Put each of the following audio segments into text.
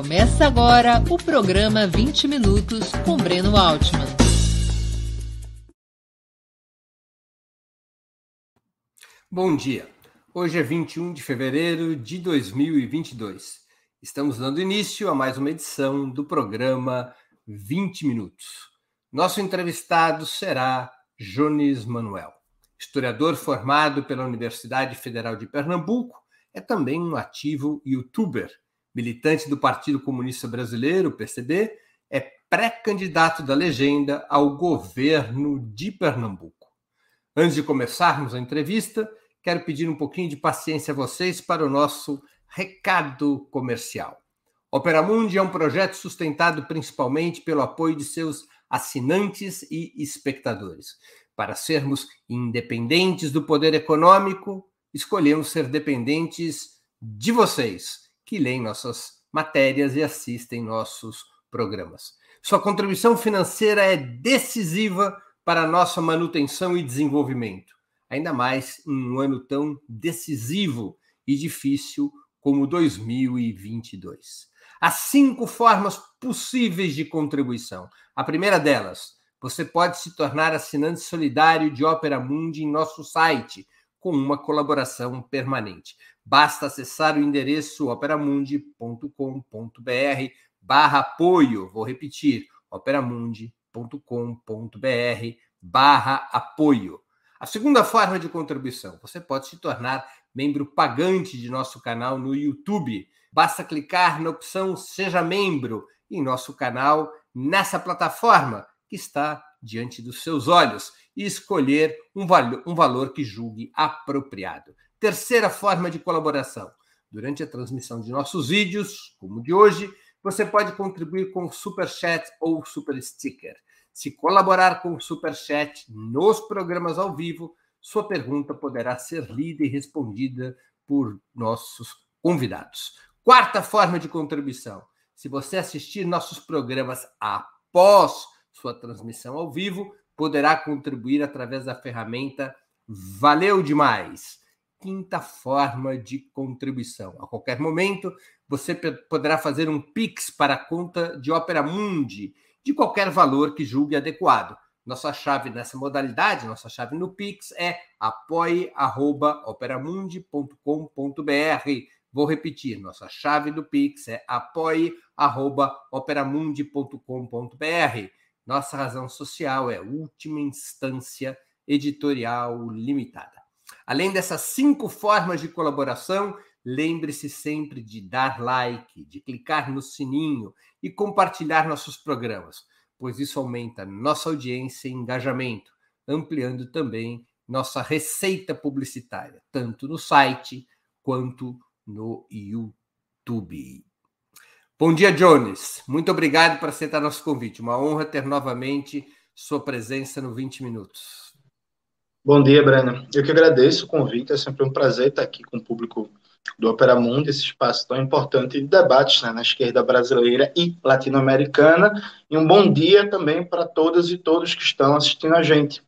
Começa agora o programa 20 Minutos com Breno Altman. Bom dia. Hoje é 21 de fevereiro de 2022. Estamos dando início a mais uma edição do programa 20 Minutos. Nosso entrevistado será Jones Manuel, historiador formado pela Universidade Federal de Pernambuco, é também um ativo youtuber militante do Partido Comunista Brasileiro, PCB, é pré-candidato da legenda ao governo de Pernambuco. Antes de começarmos a entrevista, quero pedir um pouquinho de paciência a vocês para o nosso recado comercial. Opera Mundi é um projeto sustentado principalmente pelo apoio de seus assinantes e espectadores. Para sermos independentes do poder econômico, escolhemos ser dependentes de vocês que leem nossas matérias e assistem nossos programas. Sua contribuição financeira é decisiva para a nossa manutenção e desenvolvimento, ainda mais em um ano tão decisivo e difícil como 2022. Há cinco formas possíveis de contribuição. A primeira delas, você pode se tornar assinante solidário de Opera Mundi em nosso site, com uma colaboração permanente. Basta acessar o endereço operamundi.com.br barra apoio. Vou repetir, operamundi.com.br barra apoio. A segunda forma de contribuição, você pode se tornar membro pagante de nosso canal no YouTube. Basta clicar na opção Seja Membro em nosso canal nessa plataforma que está diante dos seus olhos e escolher um, um valor que julgue apropriado. Terceira forma de colaboração. Durante a transmissão de nossos vídeos, como de hoje, você pode contribuir com Super Chat ou Super Sticker. Se colaborar com o Super Chat nos programas ao vivo, sua pergunta poderá ser lida e respondida por nossos convidados. Quarta forma de contribuição. Se você assistir nossos programas após sua transmissão ao vivo, poderá contribuir através da ferramenta Valeu Demais. Quinta forma de contribuição. A qualquer momento, você poderá fazer um Pix para a conta de Opera Mundi, de qualquer valor que julgue adequado. Nossa chave nessa modalidade, nossa chave no Pix é apoie.operamundi.com.br. Vou repetir, nossa chave do Pix é apoie.operamundi.com.br. Nossa razão social é última instância editorial limitada. Além dessas cinco formas de colaboração, lembre-se sempre de dar like, de clicar no sininho e compartilhar nossos programas, pois isso aumenta nossa audiência e engajamento, ampliando também nossa receita publicitária, tanto no site quanto no YouTube. Bom dia, Jones. Muito obrigado por aceitar nosso convite. Uma honra ter novamente sua presença no 20 Minutos. Bom dia, Breno. Eu que agradeço o convite. É sempre um prazer estar aqui com o público do Opera Mundo, esse espaço tão importante de debates né, na esquerda brasileira e latino-americana. E um bom dia também para todas e todos que estão assistindo a gente.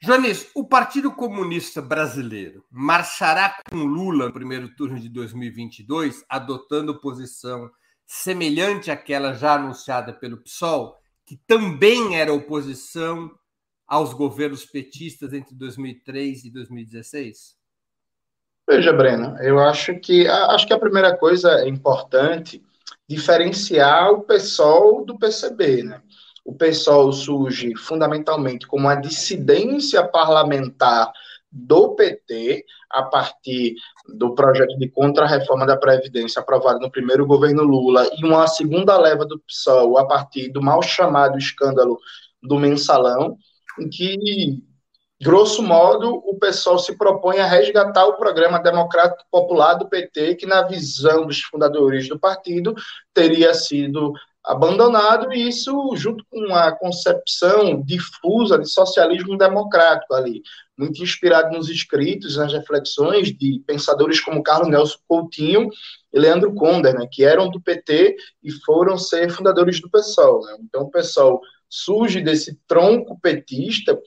Jones, o Partido Comunista Brasileiro marchará com Lula no primeiro turno de 2022, adotando posição semelhante àquela já anunciada pelo PSOL, que também era oposição aos governos petistas entre 2003 e 2016? Veja, Breno, eu acho que acho que a primeira coisa é importante diferenciar o PSOL do PCB, né? o PSOL surge fundamentalmente como uma dissidência parlamentar do PT, a partir do projeto de contra-reforma da Previdência aprovado no primeiro governo Lula, e uma segunda leva do PSOL a partir do mal chamado escândalo do mensalão, em que, grosso modo, o PSOL se propõe a resgatar o programa democrático popular do PT, que, na visão dos fundadores do partido, teria sido abandonado, e isso junto com a concepção difusa de socialismo democrático ali, muito inspirado nos escritos, nas reflexões de pensadores como Carlos Nelson Coutinho e Leandro Conder, né, que eram do PT e foram ser fundadores do PSOL. Né? Então, o PSOL surge desse tronco petista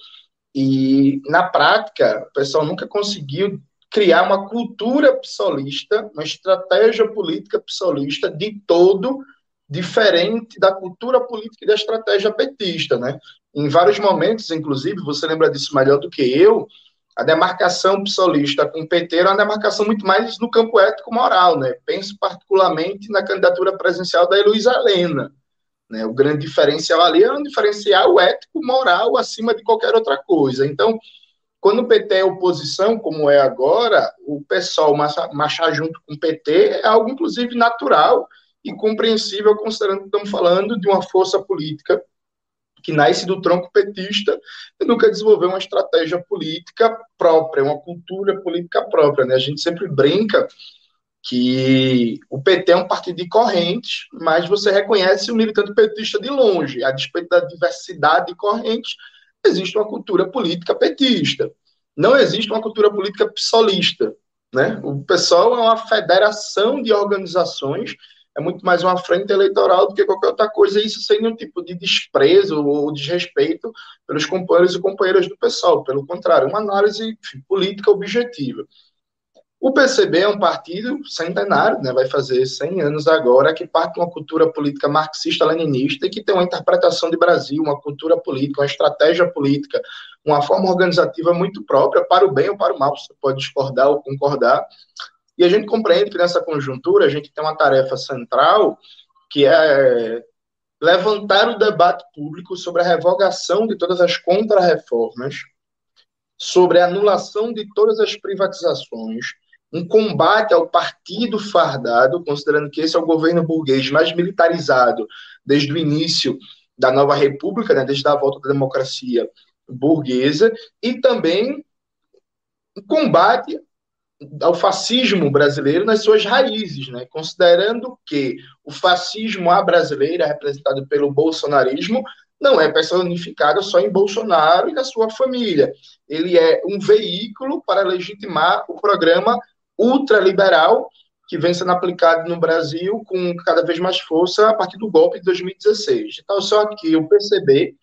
e, na prática, o PSOL nunca conseguiu criar uma cultura psolista, uma estratégia política psolista de todo diferente da cultura política e da estratégia petista, né? Em vários momentos, inclusive, você lembra disso melhor do que eu, a demarcação psolista com o PT era uma demarcação muito mais no campo ético-moral, né? Penso particularmente na candidatura presidencial da Heloísa Helena, né? O grande diferencial ali é um diferencial ético-moral acima de qualquer outra coisa. Então, quando o PT é oposição, como é agora, o pessoal marchar junto com o PT é algo, inclusive, natural e compreensível, considerando que estamos falando de uma força política que nasce do tronco petista e nunca desenvolveu uma estratégia política própria, uma cultura política própria. Né? A gente sempre brinca que o PT é um partido de correntes, mas você reconhece o militante petista de longe. A despeito da diversidade de correntes, existe uma cultura política petista. Não existe uma cultura política psolista. Né? O PSOL é uma federação de organizações é muito mais uma frente eleitoral do que qualquer outra coisa, e isso sem nenhum tipo de desprezo ou desrespeito pelos companheiros e companheiras do pessoal, pelo contrário, uma análise política objetiva. O PCB é um partido centenário, né, vai fazer 100 anos agora, que parte de uma cultura política marxista-leninista e que tem uma interpretação de Brasil, uma cultura política, uma estratégia política, uma forma organizativa muito própria, para o bem ou para o mal, você pode discordar ou concordar, e a gente compreende que nessa conjuntura a gente tem uma tarefa central, que é levantar o debate público sobre a revogação de todas as contrarreformas, sobre a anulação de todas as privatizações, um combate ao partido fardado, considerando que esse é o governo burguês mais militarizado desde o início da nova república, né, desde a volta da democracia burguesa, e também um combate ao fascismo brasileiro nas suas raízes, né? considerando que o fascismo à brasileira, representado pelo bolsonarismo, não é personificado só em Bolsonaro e na sua família. Ele é um veículo para legitimar o programa ultraliberal que vem sendo aplicado no Brasil com cada vez mais força a partir do golpe de 2016. Então, só que o PCB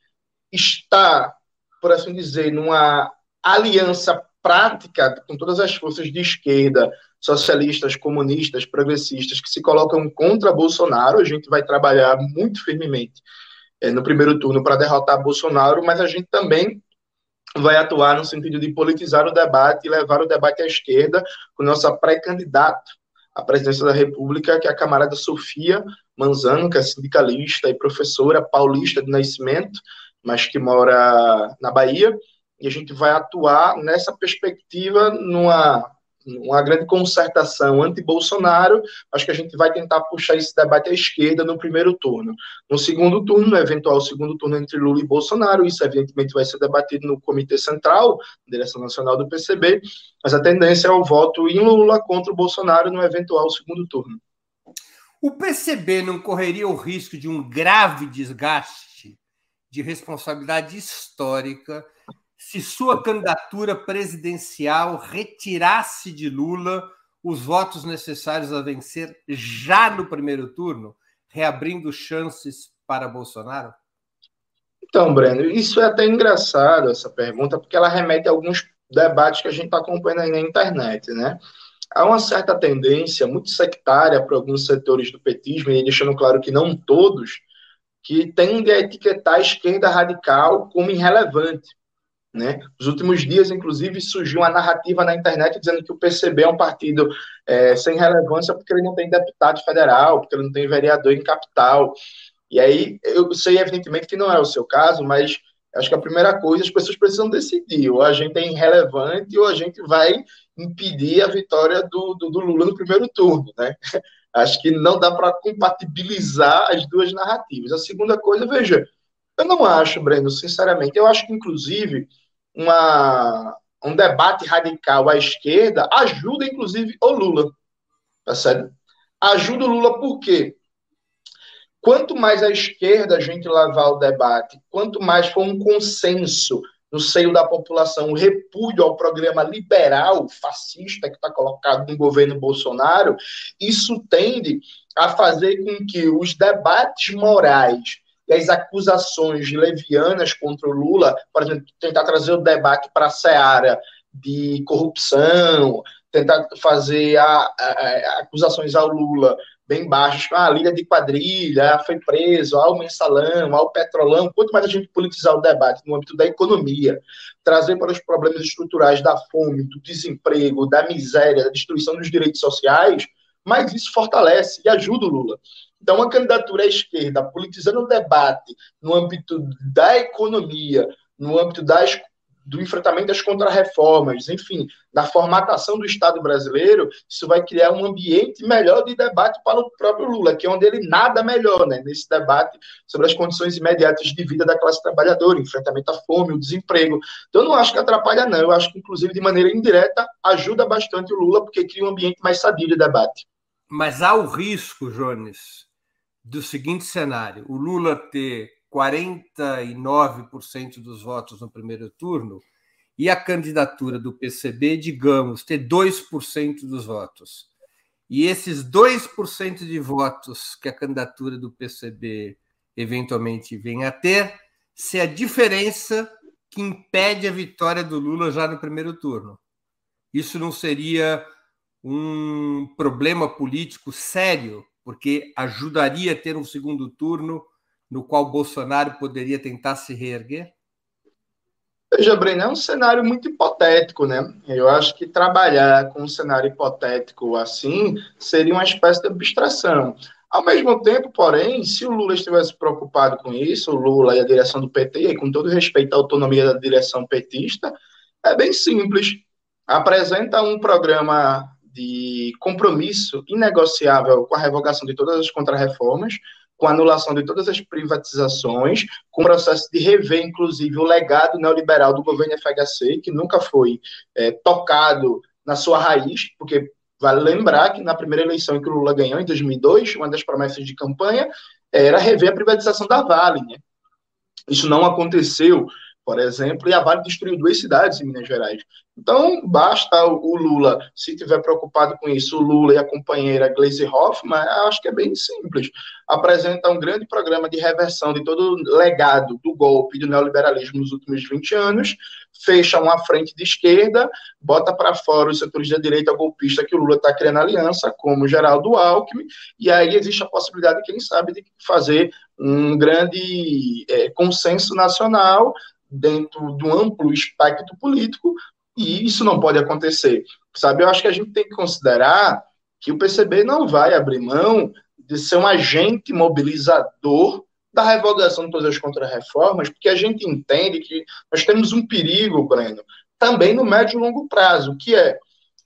está, por assim dizer, numa aliança prática com todas as forças de esquerda, socialistas, comunistas, progressistas, que se colocam contra Bolsonaro. A gente vai trabalhar muito firmemente é, no primeiro turno para derrotar Bolsonaro, mas a gente também vai atuar no sentido de politizar o debate e levar o debate à esquerda com nossa pré-candidata à presidência da República, que é a camarada Sofia Manzano, que é sindicalista e professora paulista de nascimento, mas que mora na Bahia, e a gente vai atuar nessa perspectiva numa uma grande concertação anti-Bolsonaro, acho que a gente vai tentar puxar esse debate à esquerda no primeiro turno. No segundo turno, no eventual segundo turno entre Lula e Bolsonaro, isso evidentemente vai ser debatido no Comitê Central, Direção Nacional do PCB, mas a tendência é o voto em Lula contra o Bolsonaro no eventual segundo turno. O PCB não correria o risco de um grave desgaste de responsabilidade histórica se sua candidatura presidencial retirasse de Lula os votos necessários a vencer já no primeiro turno, reabrindo chances para Bolsonaro? Então, Breno, isso é até engraçado essa pergunta, porque ela remete a alguns debates que a gente está acompanhando aí na internet, né? Há uma certa tendência muito sectária para alguns setores do petismo, e deixando claro que não todos, que tende a etiquetar a esquerda radical como irrelevante. Né? Nos últimos dias, inclusive, surgiu uma narrativa na internet dizendo que o PCB é um partido é, sem relevância porque ele não tem deputado federal, porque ele não tem vereador em capital. E aí, eu sei, evidentemente, que não é o seu caso, mas acho que a primeira coisa, as pessoas precisam decidir, ou a gente é irrelevante, ou a gente vai impedir a vitória do, do, do Lula no primeiro turno, né? Acho que não dá para compatibilizar as duas narrativas. A segunda coisa, veja, eu não acho, Breno, sinceramente, eu acho que, inclusive, uma, um debate radical à esquerda ajuda, inclusive, o Lula. Tá certo? Ajuda o Lula por quê? Quanto mais à esquerda a gente levar o debate, quanto mais for um consenso no seio da população, um repúdio ao programa liberal, fascista, que está colocado no governo Bolsonaro, isso tende a fazer com que os debates morais e as acusações levianas contra o Lula, por exemplo, tentar trazer o debate para a seara de corrupção, tentar fazer a, a, a, acusações ao Lula bem baixas, ah, líder de quadrilha, foi preso, ah, o mensalão, ah, o petrolão, quanto mais a gente politizar o debate no âmbito da economia, trazer para os problemas estruturais da fome, do desemprego, da miséria, da destruição dos direitos sociais, mais isso fortalece e ajuda o Lula. Então, uma candidatura à esquerda, politizando o debate no âmbito da economia, no âmbito das do enfrentamento das contrarreformas, enfim, da formatação do Estado brasileiro, isso vai criar um ambiente melhor de debate para o próprio Lula, que é onde ele nada melhor, né, nesse debate sobre as condições imediatas de vida da classe trabalhadora, enfrentamento à fome, o desemprego. Então, eu não acho que atrapalha, não. Eu acho que, inclusive, de maneira indireta, ajuda bastante o Lula, porque cria um ambiente mais sadio de debate. Mas há o risco, Jones, do seguinte cenário: o Lula ter 49% dos votos no primeiro turno e a candidatura do PCB, digamos, ter 2% dos votos. E esses 2% de votos que a candidatura do PCB eventualmente venha a ter, ser a diferença que impede a vitória do Lula já no primeiro turno. Isso não seria um problema político sério, porque ajudaria a ter um segundo turno no qual Bolsonaro poderia tentar se reerguer? Veja, Breno, é um cenário muito hipotético, né? Eu acho que trabalhar com um cenário hipotético assim seria uma espécie de abstração. Ao mesmo tempo, porém, se o Lula estivesse preocupado com isso, o Lula e a direção do PT, e com todo respeito à autonomia da direção petista, é bem simples. Apresenta um programa de compromisso inegociável com a revogação de todas as contrarreformas, com a anulação de todas as privatizações, com o processo de rever, inclusive, o legado neoliberal do governo FHC, que nunca foi é, tocado na sua raiz, porque vale lembrar que na primeira eleição que o Lula ganhou, em 2002, uma das promessas de campanha era rever a privatização da Vale. Né? Isso não aconteceu por exemplo, e a Vale destruiu duas cidades em Minas Gerais. Então, basta o Lula, se tiver preocupado com isso, o Lula e a companheira Gleisi Hoffmann, acho que é bem simples. Apresenta um grande programa de reversão de todo o legado do golpe do neoliberalismo nos últimos 20 anos, fecha uma frente de esquerda, bota para fora os setores da direita golpista que o Lula está criando aliança, como Geraldo Alckmin, e aí existe a possibilidade, quem sabe, de fazer um grande é, consenso nacional dentro de um amplo espectro político, e isso não pode acontecer. Sabe, eu acho que a gente tem que considerar que o PCB não vai abrir mão de ser um agente mobilizador da revogação de todas as contrarreformas, porque a gente entende que nós temos um perigo, Breno, também no médio e longo prazo, que é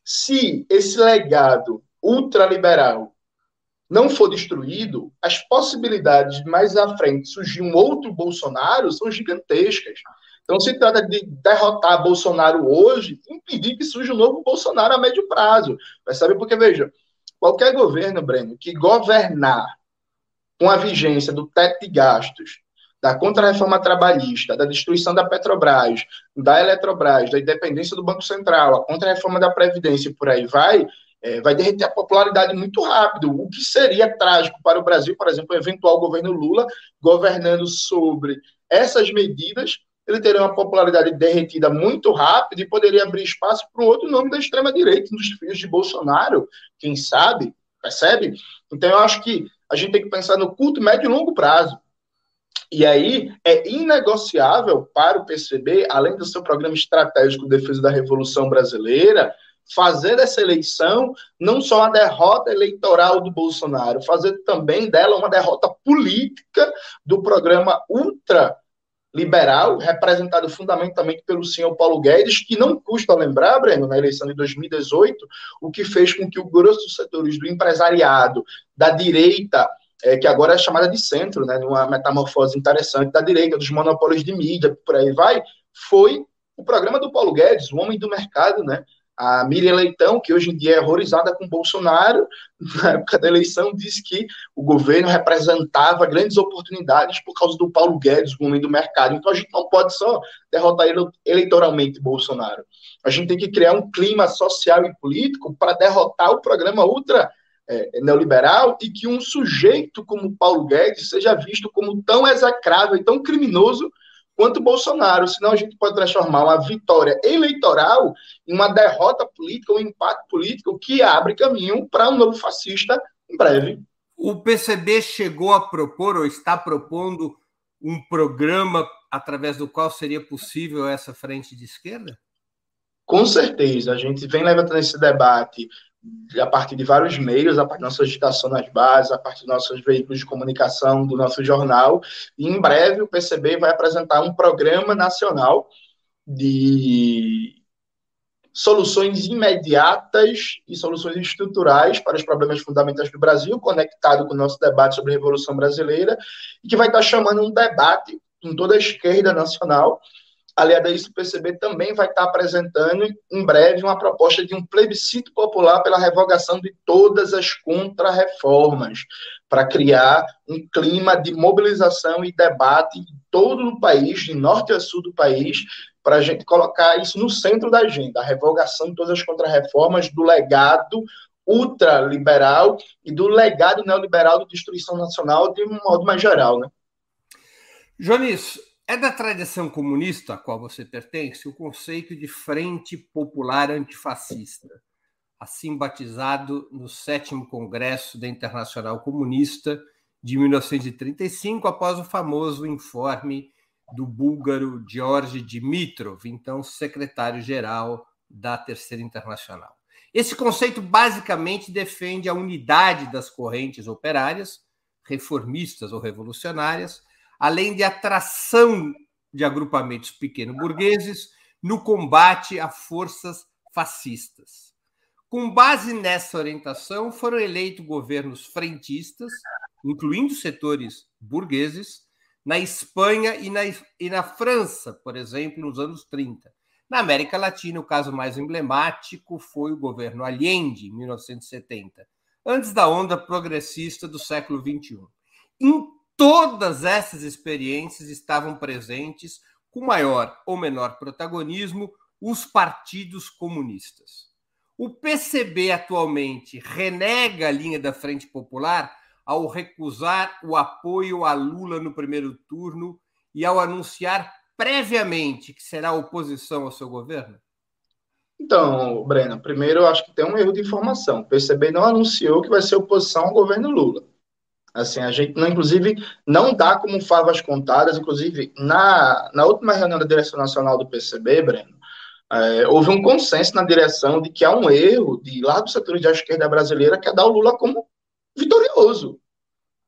se esse legado ultraliberal não for destruído, as possibilidades de mais à frente surgir um outro Bolsonaro são gigantescas. Então, se trata de derrotar Bolsonaro hoje, impedir que surja um novo Bolsonaro a médio prazo. Percebe? Porque, veja, qualquer governo, Breno, que governar com a vigência do teto de gastos, da contra-reforma trabalhista, da destruição da Petrobras, da Eletrobras, da independência do Banco Central, a contra-reforma da Previdência e por aí vai, é, vai derreter a popularidade muito rápido, o que seria trágico para o Brasil, por exemplo, o eventual governo Lula governando sobre essas medidas, ele teria uma popularidade derretida muito rápido e poderia abrir espaço para um outro nome da extrema-direita, dos filhos de Bolsonaro, quem sabe, percebe? Então, eu acho que a gente tem que pensar no curto, médio e longo prazo. E aí é inegociável para o PCB, além do seu programa estratégico de defesa da Revolução Brasileira, fazer dessa eleição não só uma derrota eleitoral do Bolsonaro, fazer também dela uma derrota política do programa ultra liberal, representado fundamentalmente pelo senhor Paulo Guedes, que não custa lembrar, Breno, na eleição de 2018, o que fez com que o grosso dos setores do empresariado, da direita, é, que agora é chamada de centro, né, numa metamorfose interessante da direita, dos monopólios de mídia, por aí vai, foi o programa do Paulo Guedes, o homem do mercado, né, a Miriam Leitão, que hoje em dia é horrorizada com Bolsonaro, na época da eleição, disse que o governo representava grandes oportunidades por causa do Paulo Guedes, o homem do mercado. Então a gente não pode só derrotar eleitoralmente Bolsonaro. A gente tem que criar um clima social e político para derrotar o programa ultra é, neoliberal e que um sujeito como Paulo Guedes seja visto como tão execrável e tão criminoso quanto Bolsonaro, senão a gente pode transformar uma vitória eleitoral em uma derrota política, um impacto político que abre caminho para um novo fascista em breve. O PCB chegou a propor ou está propondo um programa através do qual seria possível essa frente de esquerda? Com certeza, a gente vem levantando esse debate a partir de vários meios, a partir da nossa agitação nas bases, a partir dos nossos veículos de comunicação, do nosso jornal. E em breve o PCB vai apresentar um programa nacional de soluções imediatas e soluções estruturais para os problemas fundamentais do Brasil, conectado com o nosso debate sobre a Revolução Brasileira, e que vai estar chamando um debate em toda a esquerda nacional Aliado a isso, o PCB também vai estar apresentando em breve uma proposta de um plebiscito popular pela revogação de todas as contrarreformas, para criar um clima de mobilização e debate em todo o país, de norte a sul do país, para a gente colocar isso no centro da agenda, a revogação de todas as contrarreformas do legado ultraliberal e do legado neoliberal de destruição nacional de um modo mais geral, né? Jonis, é da tradição comunista a qual você pertence o conceito de Frente Popular Antifascista, assim batizado no sétimo Congresso da Internacional Comunista de 1935, após o famoso informe do búlgaro George Dimitrov, então secretário-geral da Terceira Internacional. Esse conceito basicamente defende a unidade das correntes operárias, reformistas ou revolucionárias, além de atração de agrupamentos pequeno-burgueses no combate a forças fascistas. Com base nessa orientação, foram eleitos governos frentistas, incluindo setores burgueses, na Espanha e na, e na França, por exemplo, nos anos 30. Na América Latina, o caso mais emblemático foi o governo Allende, em 1970, antes da onda progressista do século XXI. Todas essas experiências estavam presentes, com maior ou menor protagonismo, os partidos comunistas. O PCB atualmente renega a linha da Frente Popular ao recusar o apoio a Lula no primeiro turno e ao anunciar previamente que será oposição ao seu governo? Então, Breno, primeiro eu acho que tem um erro de informação. O PCB não anunciou que vai ser oposição ao governo Lula. Assim, a gente, não, inclusive, não dá como favas contadas. Inclusive, na, na última reunião da direção nacional do PCB, Breno, é, houve um consenso na direção de que há um erro de largos setores da esquerda brasileira que é dar o Lula como vitorioso.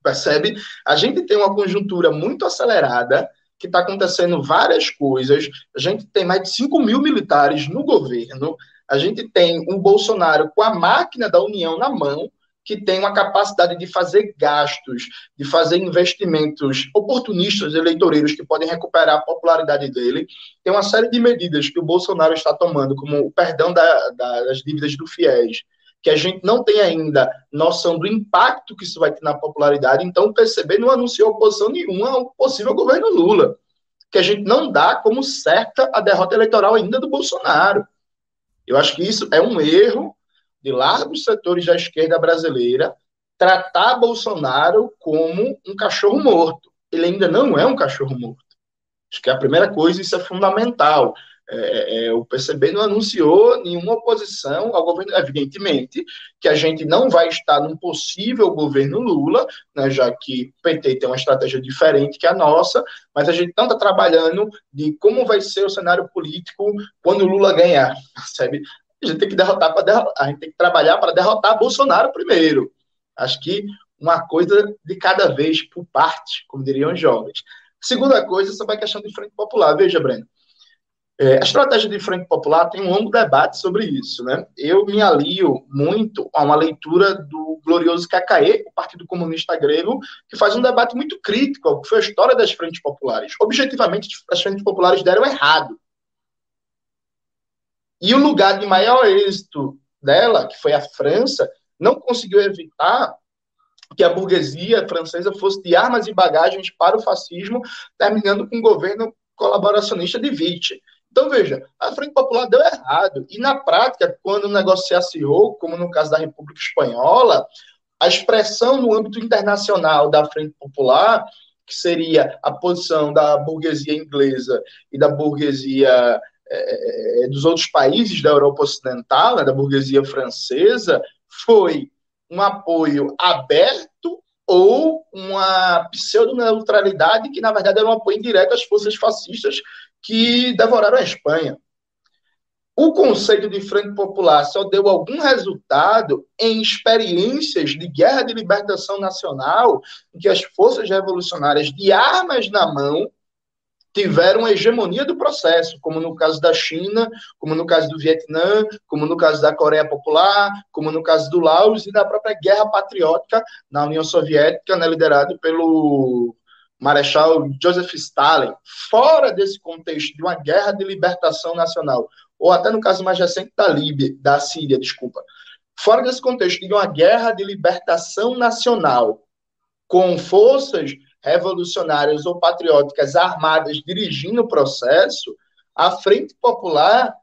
Percebe? A gente tem uma conjuntura muito acelerada, que está acontecendo várias coisas. A gente tem mais de 5 mil militares no governo. A gente tem um Bolsonaro com a máquina da União na mão que tem uma capacidade de fazer gastos, de fazer investimentos oportunistas eleitoreiros que podem recuperar a popularidade dele. Tem uma série de medidas que o Bolsonaro está tomando, como o perdão da, da, das dívidas do FIES, que a gente não tem ainda noção do impacto que isso vai ter na popularidade. Então, o PCB não anunciou oposição nenhuma ao possível governo Lula, que a gente não dá como certa a derrota eleitoral ainda do Bolsonaro. Eu acho que isso é um erro de largos setores da esquerda brasileira tratar Bolsonaro como um cachorro morto. Ele ainda não é um cachorro morto. Acho que é a primeira coisa, isso é fundamental. É, é, é o PCB não anunciou nenhuma oposição ao governo, evidentemente, que a gente não vai estar num possível governo Lula, né, já que o PT tem uma estratégia diferente que a nossa, mas a gente não está trabalhando de como vai ser o cenário político quando Lula ganhar, sabe? A gente tem que derrotar para derrotar, a gente tem que trabalhar para derrotar Bolsonaro primeiro. Acho que uma coisa de cada vez por parte, como diriam os jovens. Segunda coisa sobre a questão de frente popular. Veja, Breno, é, a estratégia de frente popular tem um longo debate sobre isso, né? Eu me alio muito a uma leitura do glorioso Cacaê, o Partido Comunista Grego, que faz um debate muito crítico ao que foi a história das frentes populares. Objetivamente, as frentes populares deram errado. E o lugar de maior êxito dela, que foi a França, não conseguiu evitar que a burguesia francesa fosse de armas e bagagens para o fascismo, terminando com o governo colaboracionista de Vichy. Então, veja, a Frente Popular deu errado. E, na prática, quando o negócio se acirrou, como no caso da República Espanhola, a expressão no âmbito internacional da Frente Popular que seria a posição da burguesia inglesa e da burguesia é, dos outros países da Europa Ocidental, né, da burguesia francesa, foi um apoio aberto ou uma pseudo-neutralidade que, na verdade, era um apoio indireto às forças fascistas que devoraram a Espanha. O conceito de Frente Popular só deu algum resultado em experiências de guerra de libertação nacional, em que as forças revolucionárias de armas na mão tiveram a hegemonia do processo, como no caso da China, como no caso do Vietnã, como no caso da Coreia Popular, como no caso do Laos e da própria guerra patriótica na União Soviética, né, liderado pelo Marechal Joseph Stalin. Fora desse contexto de uma guerra de libertação nacional, ou até no caso mais recente da Líbia, da Síria, desculpa. Fora desse contexto de uma guerra de libertação nacional, com forças revolucionárias ou patrióticas armadas dirigindo o processo, a Frente Popular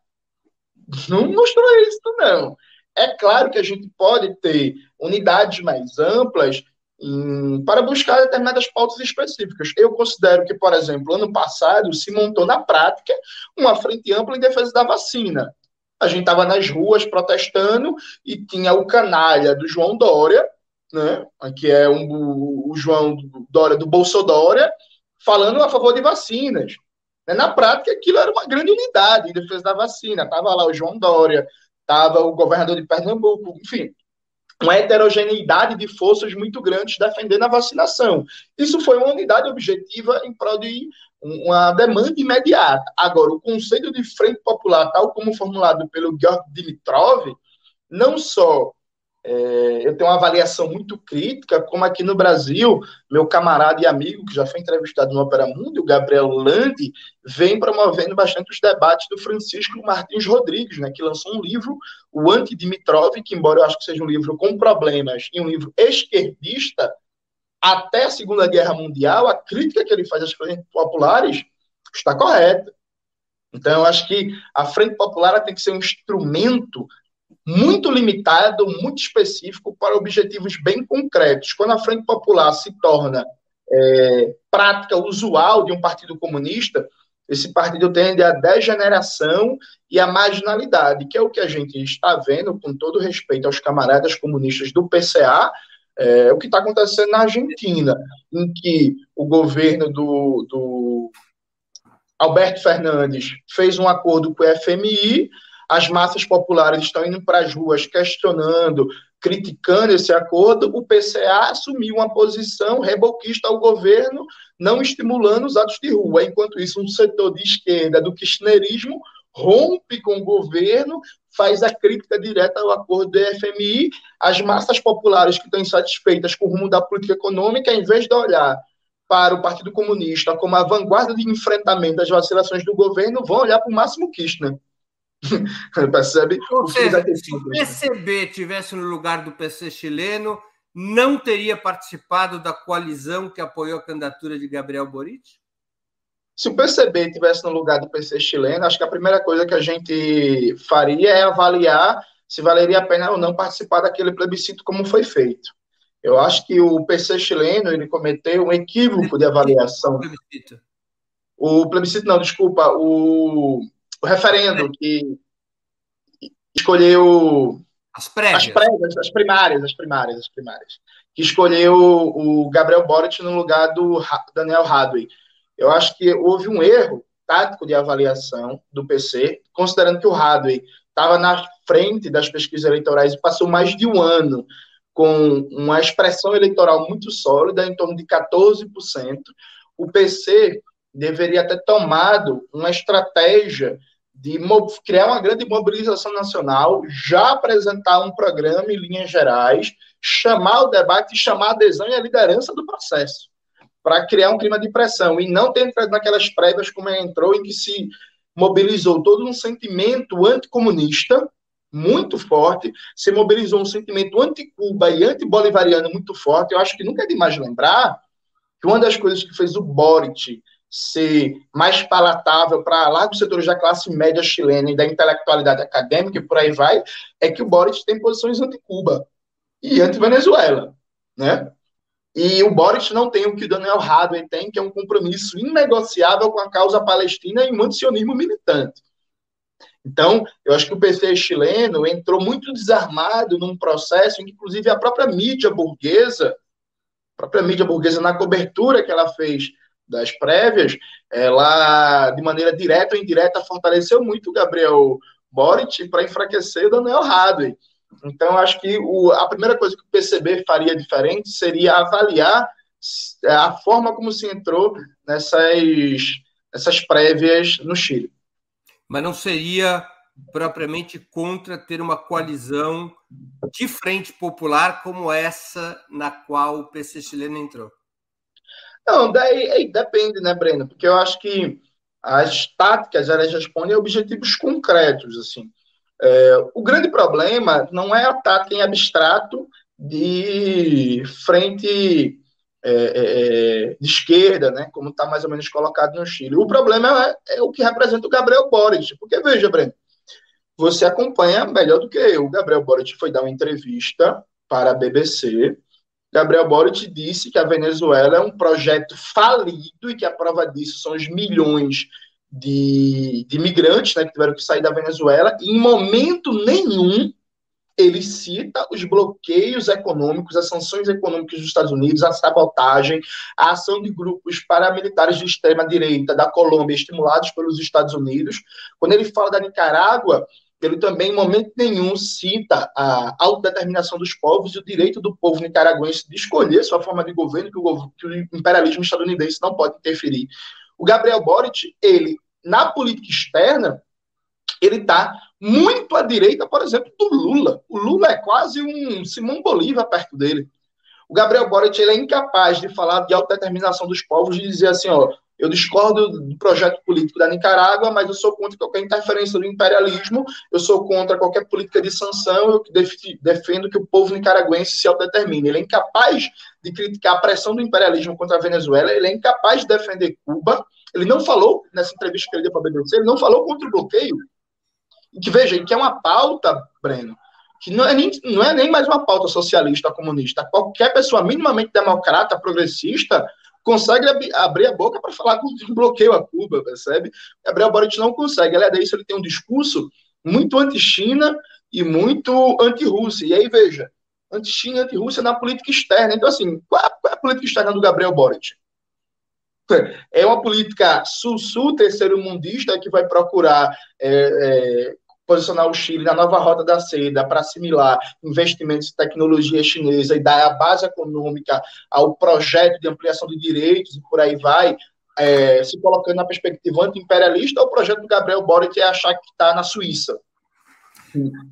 não mostrou isso, não. É claro que a gente pode ter unidades mais amplas em, para buscar determinadas pautas específicas. Eu considero que, por exemplo, ano passado se montou na prática uma frente ampla em defesa da vacina. A gente estava nas ruas protestando e tinha o canalha do João Dória, né, que é um, o João Dória do Bolsodória, falando a favor de vacinas. Né, na prática, aquilo era uma grande unidade em defesa da vacina. Estava lá o João Dória, estava o governador de Pernambuco, enfim, uma heterogeneidade de forças muito grandes defendendo a vacinação. Isso foi uma unidade objetiva em prol de uma demanda imediata. Agora, o conceito de frente popular, tal como formulado pelo Georg Dimitrov, não só é, eu tenho uma avaliação muito crítica, como aqui no Brasil, meu camarada e amigo, que já foi entrevistado no Opera Mundo, o Gabriel Landi, vem promovendo bastante os debates do Francisco Martins Rodrigues, né, que lançou um livro, o Anti-Dimitrov, que embora eu acho que seja um livro com problemas e um livro esquerdista, até a Segunda Guerra Mundial, a crítica que ele faz às frentes populares está correta. Então, eu acho que a Frente Popular tem que ser um instrumento muito limitado, muito específico para objetivos bem concretos. Quando a Frente Popular se torna é, prática usual de um partido comunista, esse partido tende à degeneração e à marginalidade, que é o que a gente está vendo, com todo respeito aos camaradas comunistas do PCA, é, o que está acontecendo na Argentina, em que o governo do, do Alberto Fernandes fez um acordo com o FMI, as massas populares estão indo para as ruas questionando, criticando esse acordo, o PCA assumiu uma posição reboquista ao governo, não estimulando os atos de rua. Enquanto isso, um setor de esquerda do kirchnerismo rompe com o governo, faz a crítica direta ao acordo do FMI, as massas populares que estão insatisfeitas com o rumo da política econômica, em vez de olhar para o Partido Comunista como a vanguarda de enfrentamento das vacilações do governo, vão olhar para o Máximo Kirchner. Percebe? Ou seja, se o PCB tivesse no lugar do PC chileno, não teria participado da coalizão que apoiou a candidatura de Gabriel Boric? Se o PCB tivesse no lugar do PC chileno, acho que a primeira coisa que a gente faria é avaliar se valeria a pena ou não participar daquele plebiscito como foi feito. Eu acho que o PC chileno ele cometeu um equívoco de avaliação. O plebiscito. O plebiscito não, desculpa, o o referendo que escolheu as prévias. as prévias, as primárias, as primárias, as primárias, que escolheu o Gabriel Boric no lugar do Daniel Hadley. Eu acho que houve um erro tático de avaliação do PC, considerando que o Hadley estava na frente das pesquisas eleitorais e passou mais de um ano com uma expressão eleitoral muito sólida, em torno de 14%. O PC deveria ter tomado uma estratégia de criar uma grande mobilização nacional, já apresentar um programa em linhas gerais, chamar o debate, chamar a adesão e a liderança do processo, para criar um clima de pressão, e não ter entrado naquelas prévias como entrou, em que se mobilizou todo um sentimento anticomunista muito forte, se mobilizou um sentimento anti-Cuba e anti-bolivariano muito forte. Eu acho que nunca é demais lembrar que uma das coisas que fez o Boric ser mais palatável para largos setores da classe média chilena e da intelectualidade acadêmica e por aí vai, é que o Boric tem posições anti-Cuba e anti-Venezuela, né? E o Boris não tem o que o Daniel Hadley tem, que é um compromisso inegociável com a causa palestina e antisionismo militante. Então, eu acho que o PC chileno entrou muito desarmado num processo em que, inclusive, a própria mídia burguesa, a própria mídia burguesa, na cobertura que ela fez das prévias, ela, de maneira direta ou indireta, fortaleceu muito o Gabriel Boric para enfraquecer o Daniel Hadley. Então, acho que o, a primeira coisa que o PCB faria diferente seria avaliar a forma como se entrou nessas, nessas prévias no Chile mas não seria propriamente contra ter uma coalizão de frente popular como essa na qual o PC chileno entrou? Não, daí depende, né, Breno? Porque eu acho que as táticas elas respondem a objetivos concretos, assim. É, o grande problema não é a tática em abstrato de frente é, é, é, de esquerda, né, como está mais ou menos colocado no Chile. O problema é, é, o que representa o Gabriel Boric, porque veja, Breno, você acompanha melhor do que eu. O Gabriel Boric foi dar uma entrevista para a BBC. Gabriel Boric disse que a Venezuela é um projeto falido e que a prova disso são os milhões de, de imigrantes né, que tiveram que sair da Venezuela. E em momento nenhum ele cita os bloqueios econômicos, as sanções econômicas dos Estados Unidos, a sabotagem, a ação de grupos paramilitares de extrema-direita da Colômbia, estimulados pelos Estados Unidos. Quando ele fala da Nicarágua, ele também, em momento nenhum, cita a autodeterminação dos povos e o direito do povo nicaragüense de escolher sua forma de governo, que o, que o imperialismo estadunidense não pode interferir. O Gabriel Boric, ele, na política externa, ele está muito à direita, por exemplo, do Lula. O Lula é quase um Simão Bolívar perto dele. O Gabriel Boric ele é incapaz de falar de autodeterminação dos povos e dizer assim, ó, eu discordo do projeto político da Nicarágua, mas eu sou contra qualquer interferência do imperialismo, eu sou contra qualquer política de sanção, eu defendo que o povo nicaragüense se autodetermine. Ele é incapaz de criticar a pressão do imperialismo contra a Venezuela, ele é incapaz de defender Cuba. Ele não falou, nessa entrevista que ele deu para a BBC, ele não falou contra o bloqueio que veja, que é uma pauta, Breno, que não é, nem, não é nem mais uma pauta socialista comunista. Qualquer pessoa minimamente democrata, progressista, consegue ab abrir a boca para falar um bloqueio a Cuba, percebe? Gabriel Boric não consegue. Aliás, disso ele tem um discurso muito anti-China e muito anti-Rússia. E aí, veja, anti-China e anti-Rússia na política externa. Então, assim, qual é, a política externa do Gabriel Boric? É uma política sul-sul, terceiro-mundista, que vai procurar é, é, posicionar o Chile na nova rota da seda para assimilar investimentos em tecnologia chinesa e dar a base econômica ao projeto de ampliação de direitos e por aí vai, é, se colocando na perspectiva anti-imperialista, o projeto do Gabriel Boric é achar que está na Suíça.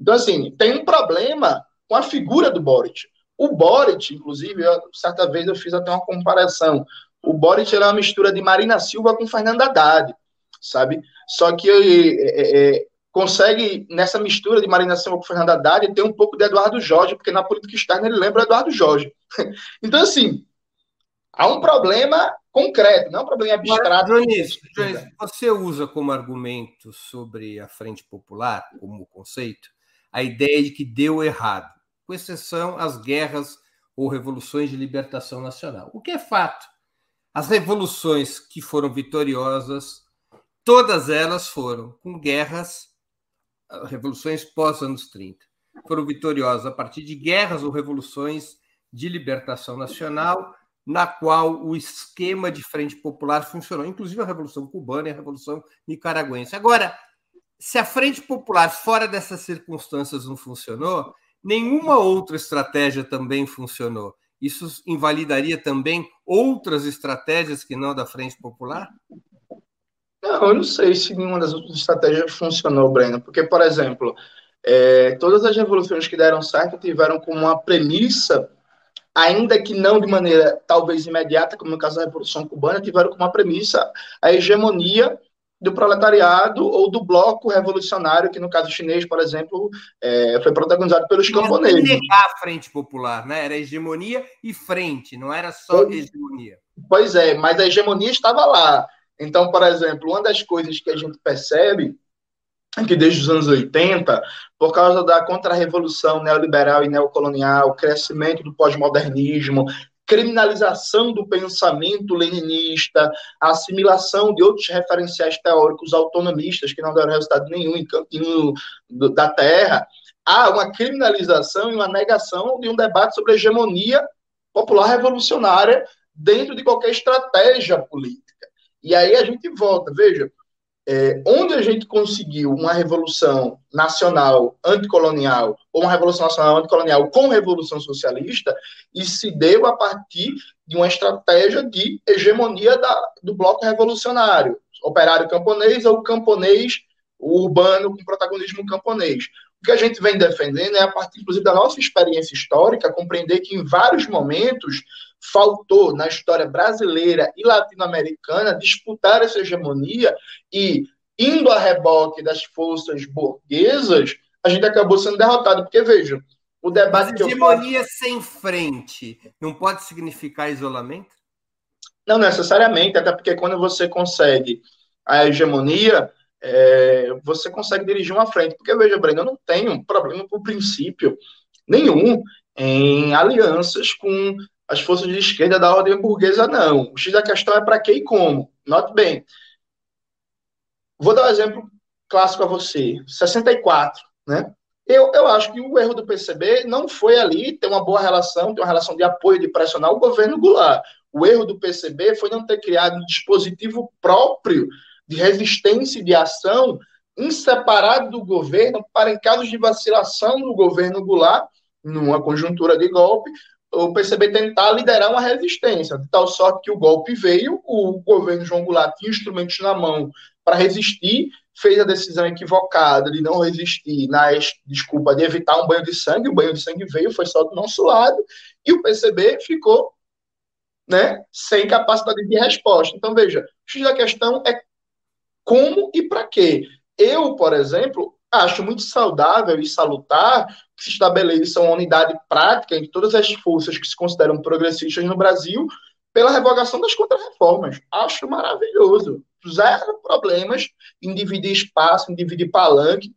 Então, assim, tem um problema com a figura do Boric. O Boric, inclusive, eu, certa vez eu fiz até uma comparação. O Boric é uma mistura de Marina Silva com Fernanda Haddad, sabe? Só que é, é, consegue, nessa mistura de Marina Silva com Fernanda Haddad, ter um pouco de Eduardo Jorge, porque na política externa ele lembra Eduardo Jorge. então, assim, há um problema concreto, não é um problema abstrato. Jones, você usa como argumento sobre a Frente Popular, como conceito, a ideia de que deu errado, com exceção às guerras ou revoluções de libertação nacional. O que é fato? As revoluções que foram vitoriosas, todas elas foram com guerras, revoluções pós-anos 30. Foram vitoriosas a partir de guerras ou revoluções de libertação nacional, na qual o esquema de frente popular funcionou, inclusive a Revolução Cubana e a Revolução Nicaragüense. Agora, se a frente popular fora dessas circunstâncias não funcionou, nenhuma outra estratégia também funcionou. Isso invalidaria também outras estratégias que não da Frente Popular? Não, eu não sei se nenhuma das outras estratégias funcionou, Breno, porque, por exemplo, é, todas as revoluções que deram certo tiveram como uma premissa, ainda que não de maneira talvez imediata, como no caso da Revolução Cubana, tiveram como uma premissa a hegemonia do proletariado ou do bloco revolucionário, que no caso chinês, por exemplo, é, foi protagonizado pelos camponeses. negar a frente popular, né? Era hegemonia e frente, não era só pois, hegemonia. Pois é, mas a hegemonia estava lá. Então, por exemplo, uma das coisas que a gente percebe é que desde os anos 80, por causa da contra-revolução neoliberal e neocolonial, crescimento do pós-modernismo, criminalização do pensamento leninista, assimilação de outros referenciais teóricos autonomistas que não deram resultado nenhum em cantinho da terra, há uma criminalização e uma negação de um debate sobre a hegemonia popular revolucionária dentro de qualquer estratégia política. E aí a gente volta, veja, é, onde a gente conseguiu uma revolução nacional anticolonial, ou uma revolução nacional anticolonial com revolução socialista, e se deu a partir de uma estratégia de hegemonia da, do bloco revolucionário, operário camponês ou camponês urbano com protagonismo camponês. O que a gente vem defendendo é, a partir, inclusive, da nossa experiência histórica, compreender que em vários momentos faltou na história brasileira e latino-americana disputar essa hegemonia e, indo a reboque das forças burguesas, a gente acabou sendo derrotado. Porque, veja, o debate Mas hegemonia faço... sem frente não pode significar isolamento? Não necessariamente, até porque quando você consegue a hegemonia, é, você consegue dirigir uma frente. Porque, veja, Breno, eu não tenho problema, por princípio, nenhum em alianças com as forças de esquerda da ordem burguesa, não. O X da questão é para quem e como. Note bem. Vou dar um exemplo clássico a você. 64, né? Eu, eu acho que o erro do PCB não foi ali ter uma boa relação, ter uma relação de apoio, de pressionar o governo Goulart. O erro do PCB foi não ter criado um dispositivo próprio de resistência e de ação inseparado do governo para, em casos de vacilação do governo Goulart, numa conjuntura de golpe, o PCB tentar liderar uma resistência, de tal sorte que o golpe veio, o governo João Goulart tinha instrumentos na mão para resistir, fez a decisão equivocada de não resistir, na desculpa de evitar um banho de sangue, o banho de sangue veio, foi só do nosso lado, e o PCB ficou né, sem capacidade de resposta. Então, veja, a questão é como e para quê. Eu, por exemplo, acho muito saudável e salutar se estabeleça uma unidade prática entre todas as forças que se consideram progressistas no Brasil pela revogação das contrarreformas. Acho maravilhoso. Zero problemas em dividir espaço, em dividir palanque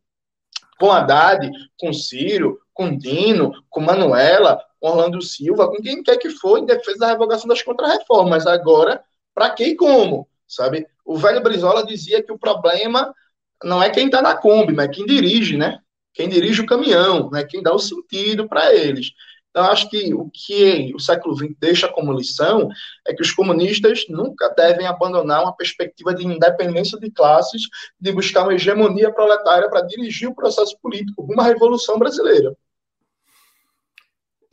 com Haddad, com Ciro, com Dino, com Manuela, com Orlando Silva, com quem quer que for em defesa da revogação das contrarreformas. Agora, para quem e como? Sabe? O velho Brizola dizia que o problema não é quem está na Kombi, mas quem dirige, né? Quem dirige o caminhão, né? Quem dá o sentido para eles. Então, acho que o que o século XX deixa como lição é que os comunistas nunca devem abandonar uma perspectiva de independência de classes, de buscar uma hegemonia proletária para dirigir o processo político, uma revolução brasileira.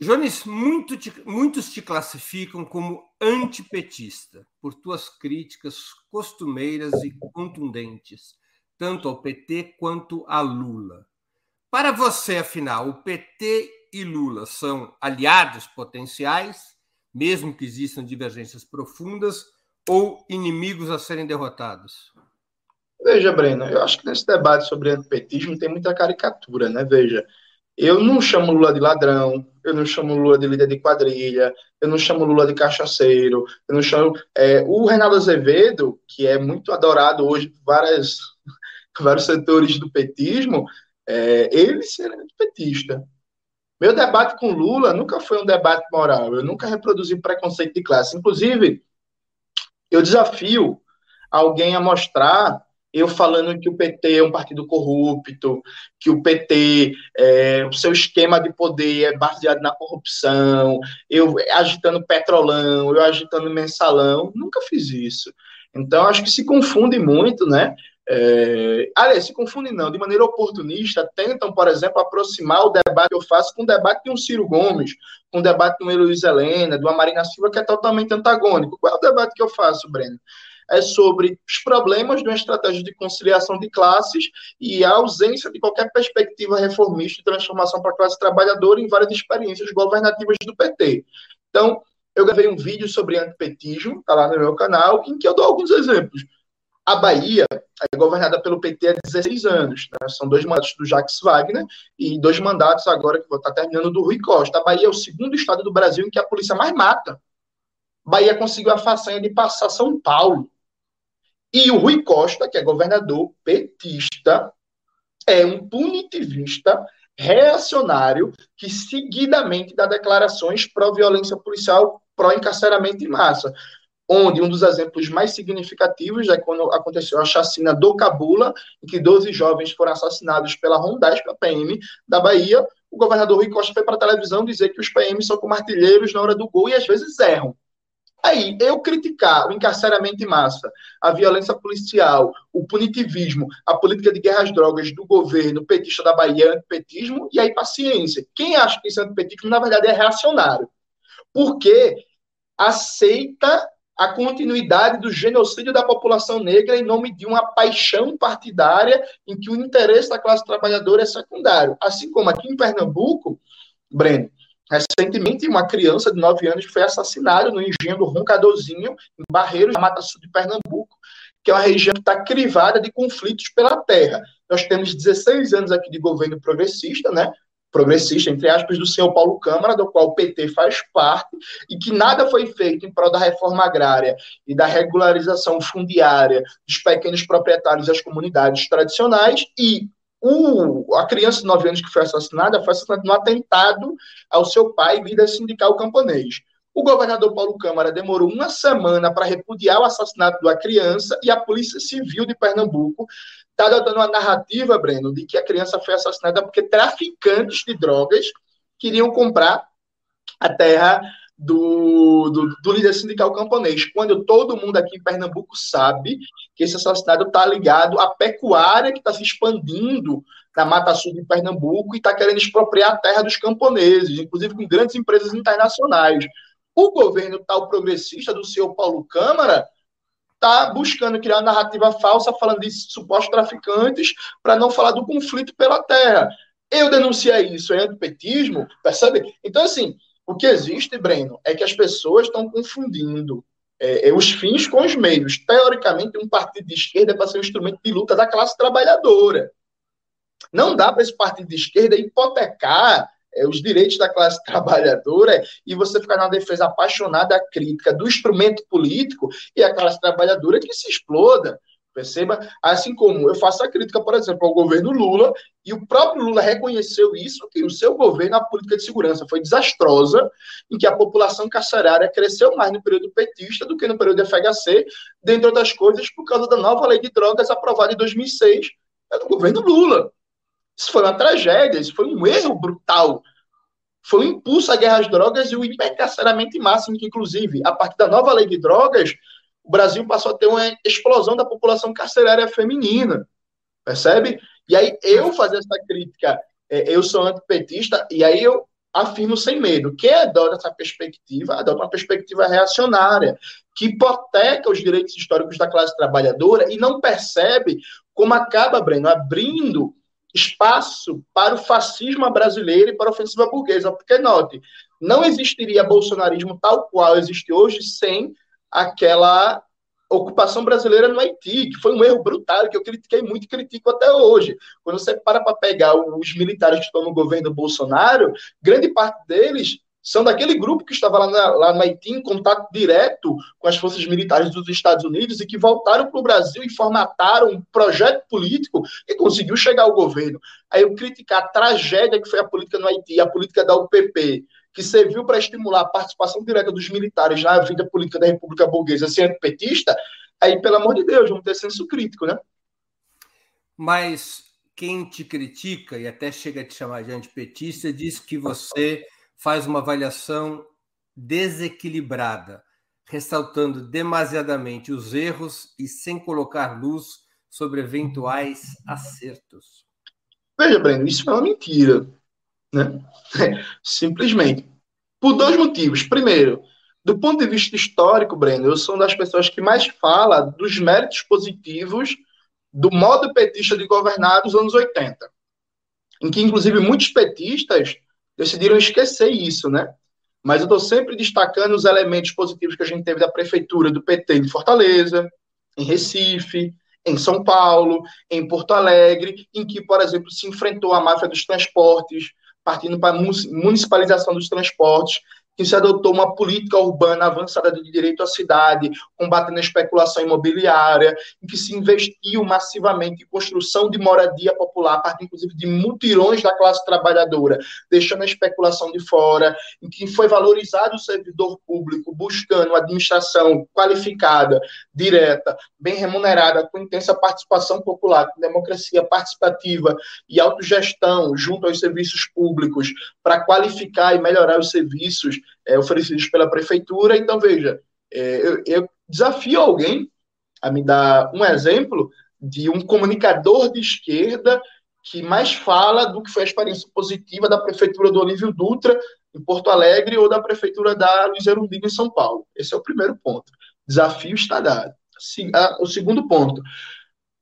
Jones, muito te, muitos te classificam como antipetista por tuas críticas costumeiras e contundentes tanto ao PT quanto a Lula. Para você, afinal, o PT e Lula são aliados potenciais, mesmo que existam divergências profundas, ou inimigos a serem derrotados? Veja, Breno, eu acho que nesse debate sobre antipetismo tem muita caricatura, né? Veja, eu não chamo Lula de ladrão, eu não chamo Lula de líder de quadrilha, eu não chamo Lula de cachaceiro, eu não chamo. É, o Renato Azevedo, que é muito adorado hoje por várias vários setores do petismo, é, ele ser petista. Meu debate com Lula nunca foi um debate moral, eu nunca reproduzi preconceito de classe. Inclusive, eu desafio alguém a mostrar eu falando que o PT é um partido corrupto, que o PT, é, o seu esquema de poder é baseado na corrupção, eu agitando petrolão, eu agitando mensalão, nunca fiz isso. Então, acho que se confunde muito, né? É, aliás, se confundem não, de maneira oportunista, tentam, por exemplo, aproximar o debate que eu faço com o debate de um Ciro Gomes, com o debate de uma Heloísa Helena, de uma Marina Silva, que é totalmente antagônico. Qual é o debate que eu faço, Breno? É sobre os problemas de uma estratégia de conciliação de classes e a ausência de qualquer perspectiva reformista de transformação para a classe trabalhadora em várias experiências governativas do PT. Então, eu gravei um vídeo sobre antipetismo, está lá no meu canal, em que eu dou alguns exemplos a Bahia é governada pelo PT há 16 anos. Né? São dois mandatos do Jacques Wagner e dois mandatos agora que está terminando do Rui Costa. A Bahia é o segundo estado do Brasil em que a polícia mais mata. Bahia conseguiu a façanha de passar São Paulo. E o Rui Costa, que é governador petista, é um punitivista, reacionário que seguidamente dá declarações pró-violência policial, pró-encarceramento em massa. Onde um dos exemplos mais significativos é quando aconteceu a chacina do Cabula, em que 12 jovens foram assassinados pela Rondesp, a PM da Bahia. O governador Rui Costa foi para a televisão dizer que os PMs são como artilheiros na hora do gol e às vezes erram. Aí, eu criticar o encarceramento em massa, a violência policial, o punitivismo, a política de guerra às drogas do governo petista da Bahia, antipetismo, e aí paciência. Quem acha que isso é antipetismo, na verdade, é reacionário. Porque aceita a continuidade do genocídio da população negra em nome de uma paixão partidária em que o interesse da classe trabalhadora é secundário. Assim como aqui em Pernambuco, Breno, Recentemente, uma criança de 9 anos foi assassinada no engenho do Roncadorzinho, em Barreiros, na Mata Sul de Pernambuco, que é uma região que está crivada de conflitos pela terra. Nós temos 16 anos aqui de governo progressista, né? Progressista, entre aspas, do senhor Paulo Câmara, do qual o PT faz parte, e que nada foi feito em prol da reforma agrária e da regularização fundiária dos pequenos proprietários das comunidades tradicionais, e o, a criança de 9 anos que foi assassinada foi assassinada no atentado ao seu pai, líder sindical camponês. O governador Paulo Câmara demorou uma semana para repudiar o assassinato da criança e a Polícia Civil de Pernambuco está adotando uma narrativa, Breno, de que a criança foi assassinada porque traficantes de drogas queriam comprar a terra do, do, do, líder sindical camponês, quando todo mundo aqui em Pernambuco sabe que esse assassinato está ligado à pecuária que está se expandindo na Mata Sul de Pernambuco e está querendo expropriar a terra dos camponeses, inclusive com grandes empresas internacionais. O governo tal progressista do senhor Paulo Câmara está buscando criar uma narrativa falsa falando de supostos traficantes para não falar do conflito pela terra. Eu denunciei isso, é antipetismo, percebe? Então, assim, o que existe, Breno, é que as pessoas estão confundindo é, é, os fins com os meios. Teoricamente, um partido de esquerda é para ser um instrumento de luta da classe trabalhadora. Não dá para esse partido de esquerda hipotecar os direitos da classe trabalhadora e você ficar na defesa apaixonada, crítica do instrumento político e a classe trabalhadora que se exploda. Perceba? Assim como eu faço a crítica, por exemplo, ao governo Lula, e o próprio Lula reconheceu isso, que o seu governo, a política de segurança foi desastrosa, em que a população carcerária cresceu mais no período petista do que no período FHC, dentre outras coisas, por causa da nova lei de drogas aprovada em 2006 é do governo Lula. Isso foi uma tragédia, isso foi um erro brutal. Foi um impulso à guerra às drogas e o encarceramento máximo, que, inclusive, a partir da nova lei de drogas, o Brasil passou a ter uma explosão da população carcerária feminina, percebe? E aí eu fazer essa crítica, é, eu sou antipetista, e aí eu afirmo sem medo, quem adota essa perspectiva, adota uma perspectiva reacionária, que hipoteca os direitos históricos da classe trabalhadora e não percebe como acaba, Breno, abrindo espaço para o fascismo brasileiro e para a ofensiva burguesa. Porque, note, não existiria bolsonarismo tal qual existe hoje sem aquela ocupação brasileira no Haiti, que foi um erro brutal, que eu critiquei muito e critico até hoje. Quando você para para pegar os militares que estão no governo Bolsonaro, grande parte deles são daquele grupo que estava lá, na, lá no Haiti em contato direto com as forças militares dos Estados Unidos e que voltaram para o Brasil e formataram um projeto político e conseguiu chegar ao governo. Aí eu criticar a tragédia que foi a política no Haiti, a política da UPP, que serviu para estimular a participação direta dos militares na vida política da República Burguesa sendo petista, aí, pelo amor de Deus, vamos ter senso crítico, né? Mas quem te critica e até chega a te chamar de antipetista diz que você faz uma avaliação desequilibrada, ressaltando demasiadamente os erros e sem colocar luz sobre eventuais acertos. Veja, Breno, isso é uma mentira. Né? Simplesmente. Por dois motivos. Primeiro, do ponto de vista histórico, Breno, eu sou uma das pessoas que mais fala dos méritos positivos do modo petista de governar dos anos 80. Em que, inclusive, muitos petistas decidiram esquecer isso, né? Mas eu estou sempre destacando os elementos positivos que a gente teve da prefeitura do PT de Fortaleza, em Recife, em São Paulo, em Porto Alegre, em que, por exemplo, se enfrentou a máfia dos transportes, partindo para a municipalização dos transportes, que se adotou uma política urbana avançada de direito à cidade, combatendo a especulação imobiliária, em que se investiu massivamente em construção de moradia popular, a partir inclusive de mutirões da classe trabalhadora, deixando a especulação de fora, em que foi valorizado o servidor público, buscando uma administração qualificada, direta, bem remunerada, com intensa participação popular, com democracia participativa e autogestão junto aos serviços públicos, para qualificar e melhorar os serviços é, oferecidos pela prefeitura. Então, veja, é, eu, eu desafio alguém a me dar um exemplo de um comunicador de esquerda que mais fala do que foi a experiência positiva da prefeitura do Olívio Dutra em Porto Alegre ou da prefeitura da Luiz Erundina em São Paulo. Esse é o primeiro ponto. Desafio está dado. O segundo ponto,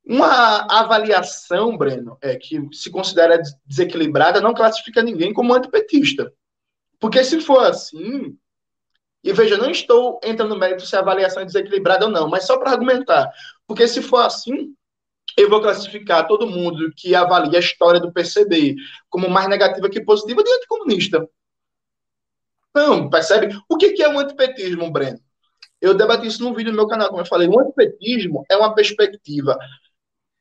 uma avaliação, Breno, é que se considera desequilibrada não classifica ninguém como antipetista. Porque se for assim, e veja, não estou entrando no mérito se a avaliação é desequilibrada ou não, mas só para argumentar. Porque se for assim, eu vou classificar todo mundo que avalia a história do PCB como mais negativa que positiva de anticomunista. Não, percebe? O que é o antipetismo, Breno? Eu debati isso num vídeo no meu canal, como eu falei. O antipetismo é uma perspectiva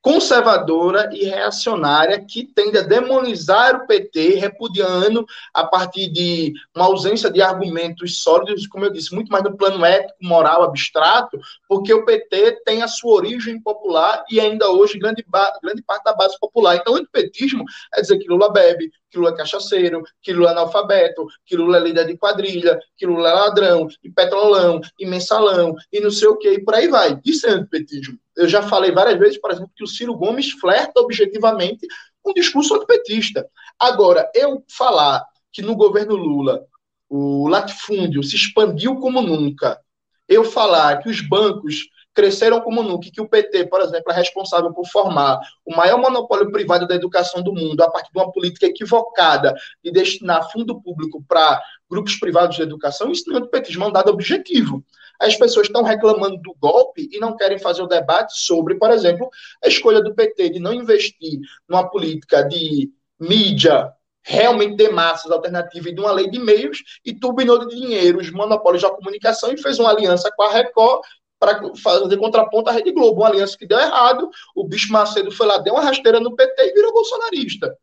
conservadora e reacionária que tende a demonizar o PT, repudiando a partir de uma ausência de argumentos sólidos, como eu disse, muito mais no plano ético, moral, abstrato, porque o PT tem a sua origem popular e ainda hoje grande, grande parte da base popular. Então, o antipetismo é dizer que Lula bebe, que Lula é cachaceiro, que Lula é analfabeto, que Lula é líder de quadrilha, que Lula é ladrão, e petrolão, e mensalão, e não sei o que, e por aí vai. Isso é antipetismo. Eu já falei várias vezes, por exemplo, que o Ciro Gomes flerta objetivamente com um discurso antipetista. Agora, eu falar que no governo Lula o latifúndio se expandiu como nunca, eu falar que os bancos cresceram como nunca, que o PT, por exemplo, é responsável por formar o maior monopólio privado da educação do mundo a partir de uma política equivocada de destinar fundo público para grupos privados de educação, isso não é do petismo, é um dado objetivo. As pessoas estão reclamando do golpe e não querem fazer o debate sobre, por exemplo, a escolha do PT de não investir numa política de mídia realmente de massas alternativa e de uma lei de meios e turbinou de dinheiro os monopólios da comunicação e fez uma aliança com a Record para fazer contraponto à Rede Globo, uma aliança que deu errado, o bicho Macedo foi lá, deu uma rasteira no PT e virou bolsonarista.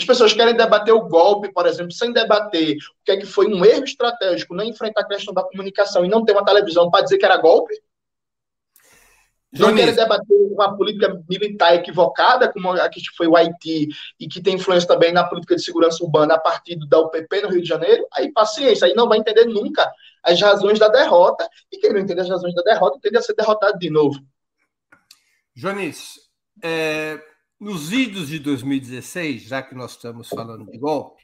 As pessoas querem debater o golpe, por exemplo, sem debater o que é que foi um erro estratégico, não enfrentar a questão da comunicação e não ter uma televisão para dizer que era golpe. Não querem debater uma política militar equivocada, como a que foi o Haiti, e que tem influência também na política de segurança urbana a partir da UPP no Rio de Janeiro. Aí, paciência, aí não vai entender nunca as razões da derrota, e quem não entende as razões da derrota tende a ser derrotado de novo. Jonis, é, nos idos de 2016, já que nós estamos falando de golpe,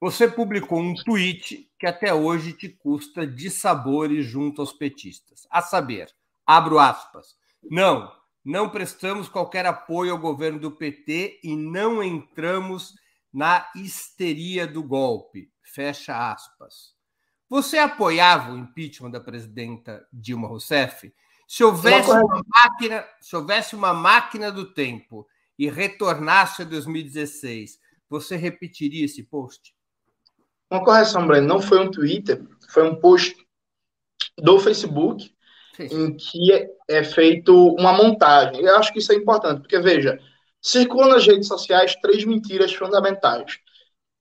você publicou um tweet que até hoje te custa de sabores junto aos petistas. A saber, abro aspas, não, não prestamos qualquer apoio ao governo do PT e não entramos na histeria do golpe. Fecha aspas. Você apoiava o impeachment da presidenta Dilma Rousseff? Se houvesse uma máquina, se houvesse uma máquina do tempo e retornasse a 2016, você repetiria esse post? Uma correção, Breno, não foi um Twitter, foi um post do Facebook em que é, é feito uma montagem. Eu acho que isso é importante, porque, veja, circulam nas redes sociais três mentiras fundamentais.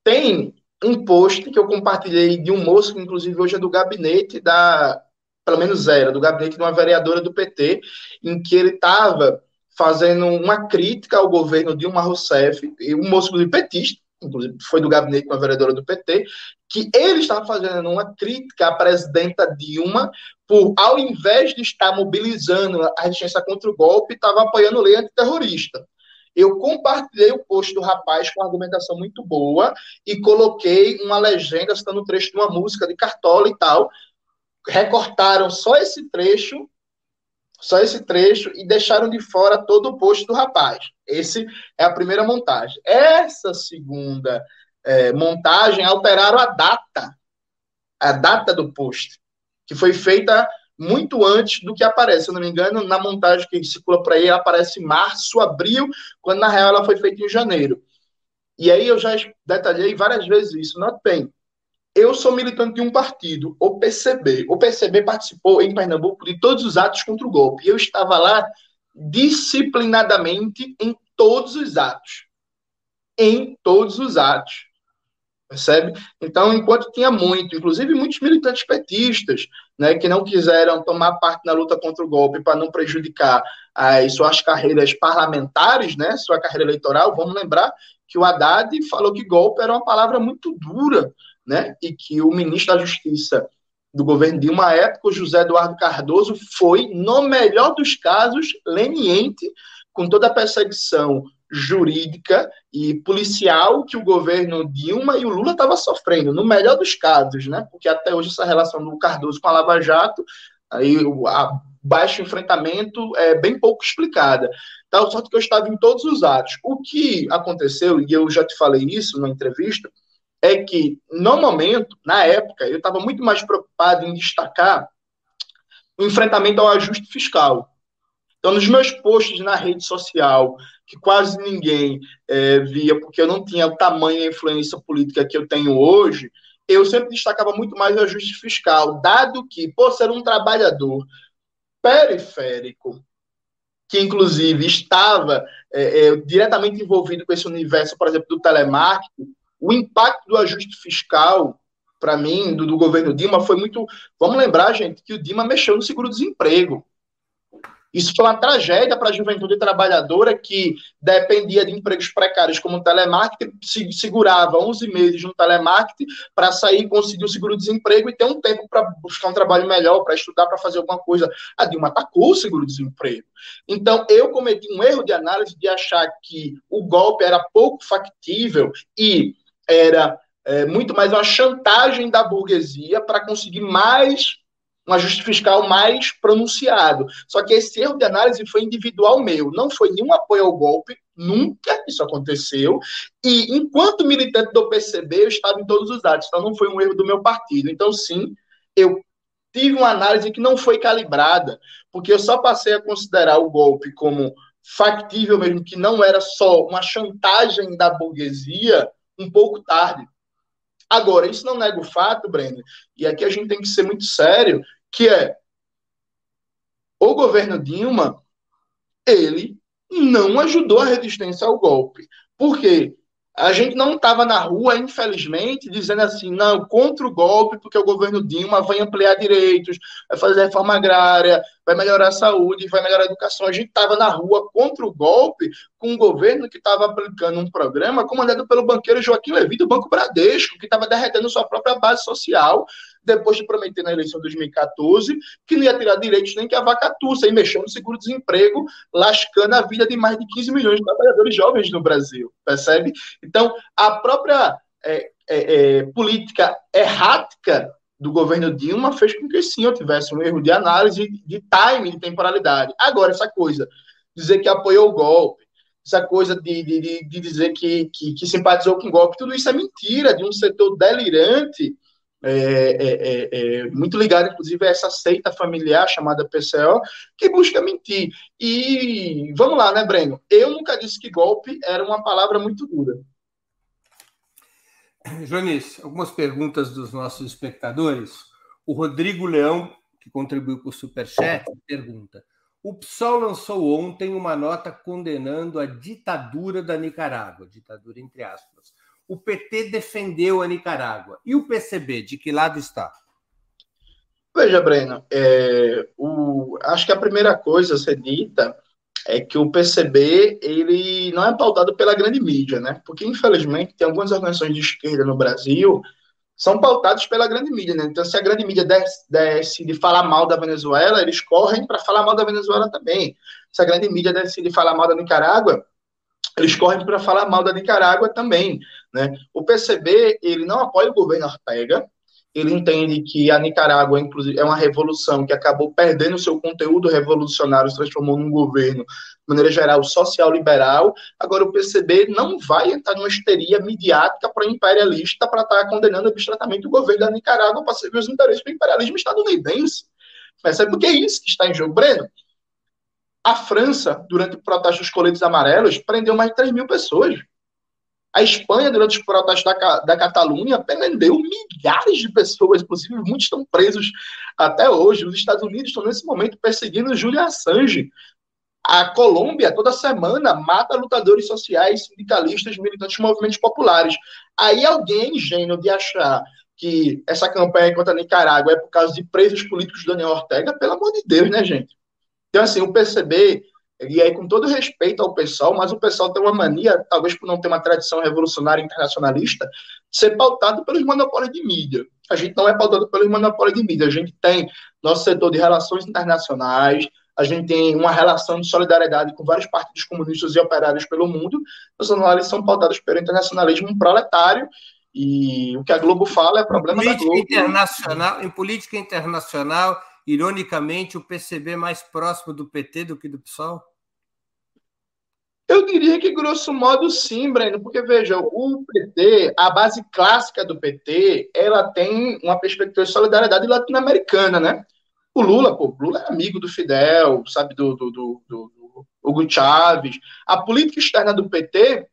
Tem um post que eu compartilhei de um moço, que inclusive hoje é do gabinete da, pelo menos era, do gabinete de uma vereadora do PT, em que ele estava fazendo uma crítica ao governo Dilma Rousseff, e um moço do petista, inclusive foi do gabinete uma vereadora do PT, que ele estava fazendo uma crítica à presidenta Dilma por, ao invés de estar mobilizando a resistência contra o golpe, estava apoiando lei antiterrorista. Eu compartilhei o post do rapaz com uma argumentação muito boa e coloquei uma legenda citando um trecho de uma música de Cartola e tal. Recortaram só esse trecho, só esse trecho e deixaram de fora todo o post do rapaz. Esse é a primeira montagem. Essa segunda é, montagem alteraram a data, a data do post que foi feita muito antes do que aparece. Se eu não me engano, na montagem que circula para aí, aparece março, abril, quando na real ela foi feita em janeiro. E aí eu já detalhei várias vezes isso. Note bem, eu sou militante de um partido, o PCB. O PCB participou em Pernambuco de todos os atos contra o golpe. Eu estava lá disciplinadamente em todos os atos. Em todos os atos. Percebe? Então, enquanto tinha muito, inclusive muitos militantes petistas, né, que não quiseram tomar parte na luta contra o golpe para não prejudicar as suas carreiras parlamentares, né, sua carreira eleitoral, vamos lembrar que o Haddad falou que golpe era uma palavra muito dura, né? E que o ministro da Justiça do governo Dilma, época, o José Eduardo Cardoso, foi, no melhor dos casos, leniente com toda a perseguição jurídica e policial que o governo Dilma e o Lula estava sofrendo, no melhor dos casos, né? Porque até hoje essa relação do Cardoso com a Lava Jato, aí a baixo enfrentamento é bem pouco explicada. Tal sorte que eu estava em todos os atos. O que aconteceu, e eu já te falei isso na entrevista, é que, no momento, na época, eu estava muito mais preocupado em destacar o enfrentamento ao ajuste fiscal. Então, nos meus posts na rede social, que quase ninguém é, via, porque eu não tinha o tamanho e influência política que eu tenho hoje, eu sempre destacava muito mais o ajuste fiscal, dado que, por ser um trabalhador periférico, que inclusive estava é, é, diretamente envolvido com esse universo, por exemplo, do telemarketing, o impacto do ajuste fiscal, para mim, do, do, governo Dilma, foi muito. Vamos lembrar, gente, que o Dilma mexeu no seguro-desemprego. Isso foi uma tragédia para a juventude trabalhadora que dependia de empregos precários como o telemarketing, se segurava 11 meses no telemarketing para sair, conseguir o seguro-desemprego e ter um tempo para buscar um trabalho melhor, para estudar, para fazer alguma coisa. A Dilma atacou o seguro-desemprego. Então, eu cometi um erro de análise de achar que o golpe era pouco factível e era é, muito mais uma chantagem da burguesia para conseguir mais um ajuste fiscal mais pronunciado. Só que esse erro de análise foi individual meu, não foi nenhum apoio ao golpe, nunca isso aconteceu. E enquanto militante do PCB, eu estava em todos os atos, então não foi um erro do meu partido. Então, sim, eu tive uma análise que não foi calibrada, porque eu só passei a considerar o golpe como factível mesmo, que não era só uma chantagem da burguesia, um pouco tarde. Agora, isso não nega o fato, Breno, e aqui a gente tem que ser muito sério, que é o governo Dilma, ele não ajudou a resistência ao golpe. Por quê? A gente não estava na rua, infelizmente, dizendo assim, não, contra o golpe, porque o governo Dilma vai ampliar direitos, vai fazer reforma agrária, vai melhorar a saúde, vai melhorar a educação. A gente estava na rua contra o golpe, com um governo que estava aplicando um programa comandado pelo banqueiro Joaquim Levy do Banco Bradesco, que estava derretendo sua própria base social, depois de prometer na eleição de 2014 que não ia tirar direitos nem que a vacatuça, e mexendo no seguro-desemprego, lascando a vida de mais de 15 milhões de trabalhadores jovens no Brasil, percebe? Então, a própria é, é, é, política errática do governo Dilma fez com que sim eu tivesse um erro de análise, de timing, de temporalidade. Agora, essa coisa, dizer que apoiou o golpe, essa coisa de, de, de dizer que, que, que simpatizou com o golpe, tudo isso é mentira de um setor delirante é, é, é, é, muito ligado, inclusive, a essa seita familiar chamada PCO, que busca mentir. E vamos lá, né, Breno? Eu nunca disse que golpe era uma palavra muito dura. Jonis, algumas perguntas dos nossos espectadores. O Rodrigo Leão, que contribuiu com o Superchat, pergunta: O PSOL lançou ontem uma nota condenando a ditadura da Nicarágua, ditadura entre aspas o PT defendeu a Nicarágua. E o PCB, de que lado está? Veja, Breno, é, o, acho que a primeira coisa a ser dita é que o PCB ele não é pautado pela grande mídia, né? Porque, infelizmente, tem algumas organizações de esquerda no Brasil são pautados pela grande mídia, né? Então, se a grande mídia decide falar mal da Venezuela, eles correm para falar mal da Venezuela também. Se a grande mídia decide falar mal da Nicarágua, eles correm para falar mal da Nicarágua também. Né? O PCB ele não apoia o governo Ortega, ele entende que a Nicarágua, inclusive, é uma revolução que acabou perdendo seu conteúdo revolucionário, se transformou num governo, de maneira geral, social-liberal. Agora, o PCB não vai entrar numa histeria midiática para imperialista para estar tá condenando abstratamente o governo da Nicarágua para servir os interesses do imperialismo estadunidense. Percebe? Porque é isso que está em jogo. Breno, a França, durante o protesto dos coletes amarelos, prendeu mais de 3 mil pessoas. A Espanha, durante os protestos da, da Catalunha, prendeu milhares de pessoas, inclusive muitos estão presos até hoje. Os Estados Unidos estão, nesse momento, perseguindo Julian Assange. A Colômbia, toda semana, mata lutadores sociais, sindicalistas, militantes de movimentos populares. Aí alguém ingênuo de achar que essa campanha contra a Nicarágua é por causa de presos políticos do Daniel Ortega, pelo amor de Deus, né, gente? Então, assim, o PCB, e aí com todo respeito ao pessoal, mas o pessoal tem uma mania, talvez por não ter uma tradição revolucionária internacionalista, de ser pautado pelos monopólios de mídia. A gente não é pautado pelos monopólios de mídia, a gente tem nosso setor de relações internacionais, a gente tem uma relação de solidariedade com vários partidos comunistas e operários pelo mundo, os análises são pautados pelo internacionalismo proletário, e o que a Globo fala é problema política da Globo. Internacional, em política internacional, ironicamente, o PCB é mais próximo do PT do que do PSOL? Eu diria que, grosso modo, sim, Breno, porque, veja, o PT, a base clássica do PT, ela tem uma perspectiva de solidariedade latino-americana, né? O Lula, pô, o Lula é amigo do Fidel, sabe, do, do, do, do Hugo Chávez. A política externa do PT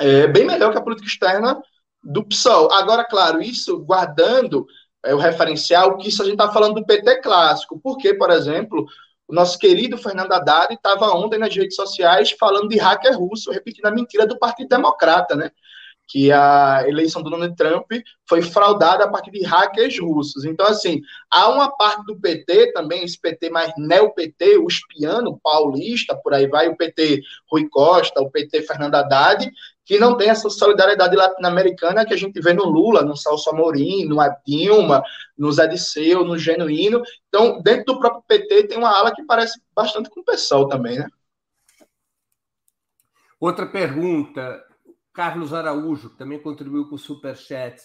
é bem melhor que a política externa do PSOL. Agora, claro, isso guardando é, o referencial, que isso a gente está falando do PT clássico, porque, por exemplo, o nosso querido Fernando Haddad estava ontem nas redes sociais falando de hacker russo, repetindo a mentira do Partido Democrata, né? Que a eleição do Donald Trump foi fraudada a partir de hackers russos. Então, assim, há uma parte do PT também, esse PT mais neo-PT, o espiano paulista, por aí vai, o PT Rui Costa, o PT Fernando Haddad, que não tem essa solidariedade latino-americana que a gente vê no Lula, no Celso Amorim, no Dilma, no Zé Disseu, no Genuíno. Então, dentro do próprio PT tem uma ala que parece bastante com o PSOL também, né? Outra pergunta, Carlos Araújo, que também contribuiu com o Superchat.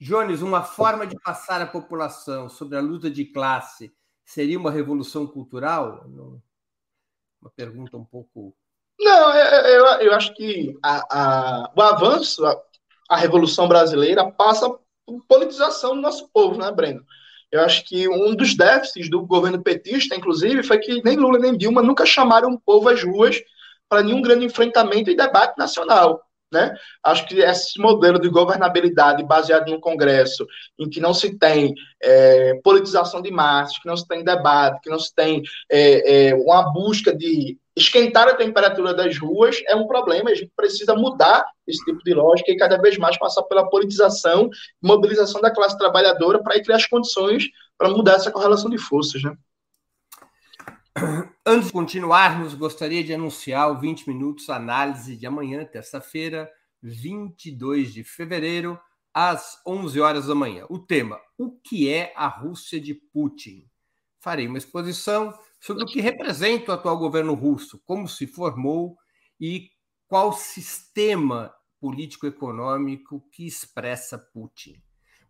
Jones, uma forma de passar a população sobre a luta de classe seria uma revolução cultural? Uma pergunta um pouco. Não, eu, eu acho que a, a, o avanço, a, a Revolução Brasileira passa por politização do nosso povo, né, Breno? Eu acho que um dos déficits do governo petista, inclusive, foi que nem Lula nem Dilma nunca chamaram o povo às ruas para nenhum grande enfrentamento e debate nacional. Né? Acho que esse modelo de governabilidade baseado um Congresso em que não se tem é, politização de massas, que não se tem debate, que não se tem é, é, uma busca de esquentar a temperatura das ruas é um problema. A gente precisa mudar esse tipo de lógica e cada vez mais passar pela politização mobilização da classe trabalhadora para criar as condições para mudar essa correlação de forças. Né? Antes de continuarmos, gostaria de anunciar o 20 Minutos Análise de amanhã, terça-feira, 22 de fevereiro, às 11 horas da manhã. O tema: O que é a Rússia de Putin? Farei uma exposição sobre o que representa o atual governo russo, como se formou e qual sistema político-econômico que expressa Putin.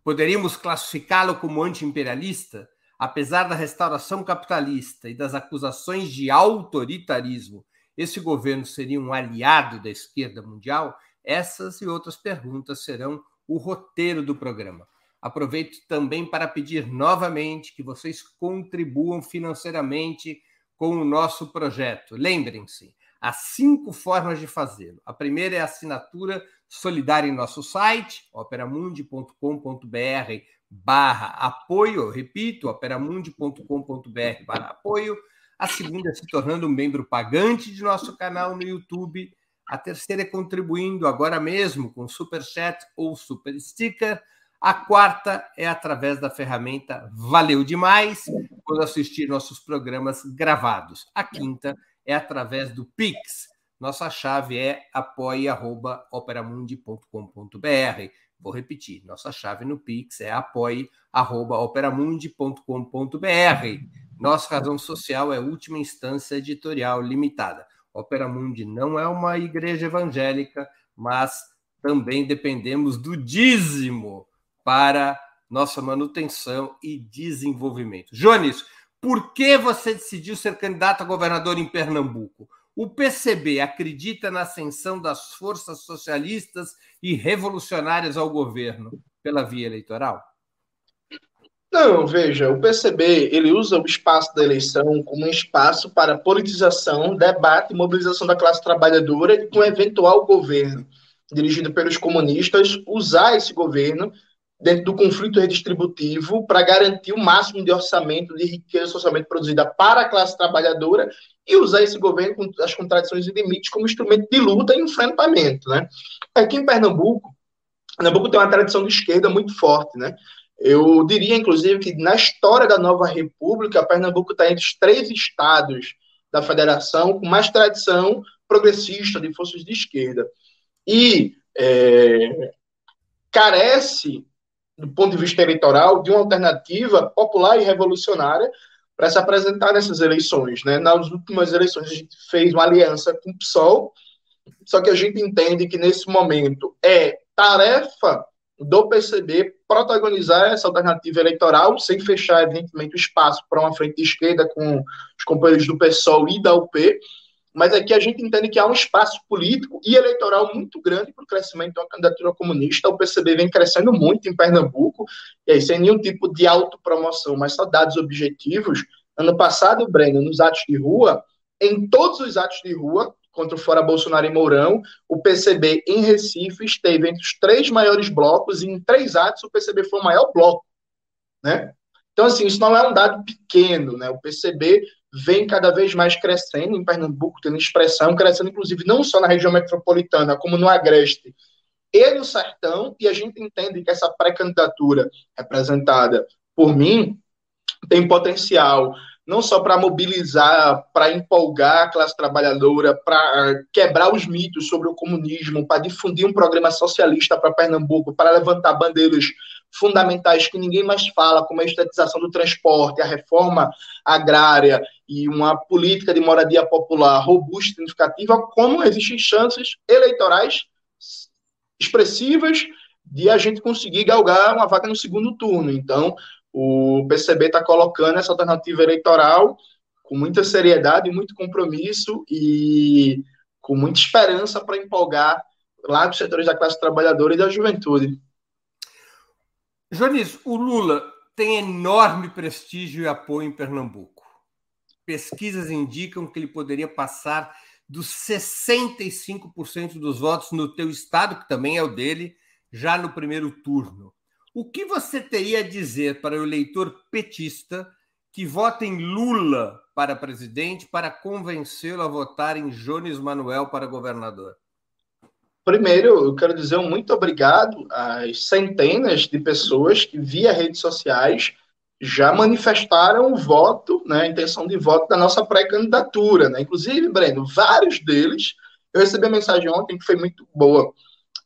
Poderíamos classificá-lo como anti-imperialista? Apesar da restauração capitalista e das acusações de autoritarismo, esse governo seria um aliado da esquerda mundial? Essas e outras perguntas serão o roteiro do programa. Aproveito também para pedir novamente que vocês contribuam financeiramente com o nosso projeto. Lembrem-se, há cinco formas de fazê-lo. A primeira é a assinatura solidária em nosso site, operamundi.com.br barra apoio, repito, operamundi.com.br barra apoio. A segunda é se tornando um membro pagante de nosso canal no YouTube. A terceira é contribuindo agora mesmo com Super Chat ou Super Sticker. A quarta é através da ferramenta Valeu Demais, quando assistir nossos programas gravados. A quinta é através do Pix. Nossa chave é apoie.operamundi.com.br. Vou repetir, nossa chave no Pix é apoie.operamundi.com.br. Nossa razão social é última instância editorial limitada. Opera Mundi não é uma igreja evangélica, mas também dependemos do dízimo para nossa manutenção e desenvolvimento. Jones, por que você decidiu ser candidato a governador em Pernambuco? O PCB acredita na ascensão das forças socialistas e revolucionárias ao governo pela via eleitoral? Não, veja, o PCB ele usa o espaço da eleição como um espaço para politização, debate e mobilização da classe trabalhadora e com eventual governo. dirigido pelos comunistas, usar esse governo dentro do conflito redistributivo para garantir o máximo de orçamento de riqueza socialmente produzida para a classe trabalhadora e usar esse governo com as contradições e limites como instrumento de luta e enfrentamento, né? Aqui em Pernambuco, Pernambuco tem uma tradição de esquerda muito forte, né? Eu diria, inclusive, que na história da nova república, Pernambuco está entre os três estados da federação com mais tradição progressista de forças de esquerda. E é, carece do ponto de vista eleitoral, de uma alternativa popular e revolucionária para se apresentar nessas eleições. Né? Nas últimas eleições, a gente fez uma aliança com o PSOL, só que a gente entende que nesse momento é tarefa do PCB protagonizar essa alternativa eleitoral, sem fechar, evidentemente, o espaço para uma frente de esquerda com os companheiros do PSOL e da UP, mas aqui a gente entende que há um espaço político e eleitoral muito grande para o crescimento uma candidatura comunista. O PCB vem crescendo muito em Pernambuco, e aí, sem nenhum tipo de autopromoção, mas só dados objetivos. Ano passado, Breno, nos atos de rua, em todos os atos de rua, contra o Fora Bolsonaro e Mourão, o PCB em Recife esteve entre os três maiores blocos, e em três atos o PCB foi o maior bloco. Né? Então, assim, isso não é um dado pequeno, né? O PCB vem cada vez mais crescendo em Pernambuco, tendo expressão, crescendo inclusive não só na região metropolitana, como no Agreste e no Sertão, e a gente entende que essa pré-candidatura representada por mim tem potencial não só para mobilizar, para empolgar a classe trabalhadora, para quebrar os mitos sobre o comunismo, para difundir um programa socialista para Pernambuco, para levantar bandeiras fundamentais que ninguém mais fala, como a estatização do transporte, a reforma agrária e uma política de moradia popular robusta e significativa, como existem chances eleitorais expressivas de a gente conseguir galgar uma vaga no segundo turno. Então, o PCB está colocando essa alternativa eleitoral com muita seriedade, muito compromisso e com muita esperança para empolgar lá os setores da classe trabalhadora e da juventude. Jonis, o Lula tem enorme prestígio e apoio em Pernambuco. Pesquisas indicam que ele poderia passar dos 65% dos votos no teu estado, que também é o dele, já no primeiro turno. O que você teria a dizer para o eleitor petista que vota em Lula para presidente para convencê-lo a votar em Jones Manuel para governador? Primeiro, eu quero dizer um muito obrigado às centenas de pessoas que, via redes sociais, já manifestaram o voto, né, a intenção de voto da nossa pré-candidatura. Né? Inclusive, Breno, vários deles, eu recebi a mensagem ontem que foi muito boa,